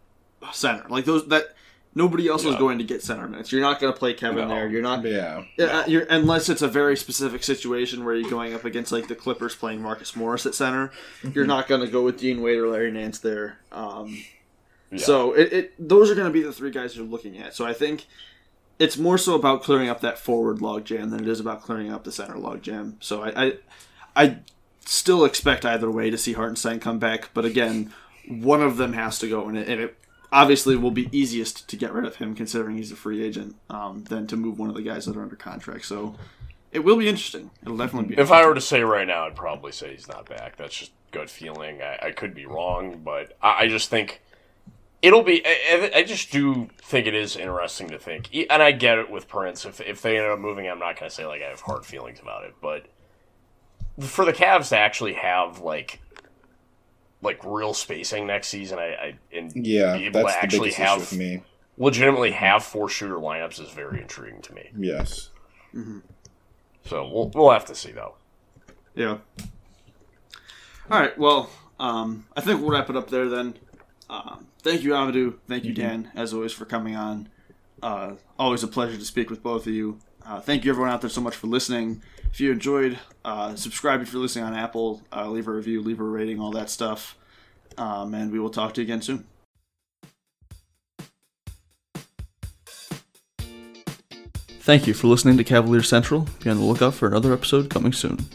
center. Like those that nobody else is going to get center minutes. You're not going to play Kevin No. there. You're not. Yeah. Yeah, you're, unless it's a very specific situation where you're going up against like the Clippers playing Marcus Morris at center, you're not going to go with Dean Wade or Larry Nance there. Um, Yeah. So it, it those are going to be the three guys you're looking at. So I think it's more so about clearing up that forward log jam than it is about clearing up the center log jam. So I, I, I still expect either way to see Hartenstein come back, but again, one of them has to go, and it, and it obviously will be easiest to get rid of him considering he's a free agent um, than to move one of the guys that are under contract. So it will be interesting. It'll definitely be. If I were to say right now, I'd probably say he's not back. That's just gut feeling. I, I could be wrong, but I, I just think it'll be. I, I just do think it is interesting to think, and I get it with Prince. If if they end up moving, I'm not going to say like I have hard feelings about it, but for the Cavs to actually have like like real spacing next season, I, I and Yeah, be able that's to actually have for me. legitimately have four shooter lineups is very intriguing to me. Yes. So we'll we'll have to see though. Yeah. All right. Well, um, I think we'll wrap it up there then. Um, thank you, Amadou. Thank you, Dan, as always, for coming on. Uh, always a pleasure to speak with both of you. Uh, thank you, everyone out there, so much for listening. If you enjoyed, uh, subscribe if you're listening on Apple. Uh, leave a review, leave a rating, all that stuff. Um, and we will talk to you again soon. Thank you for listening to Cavalier Central. Be on the lookout for another episode coming soon.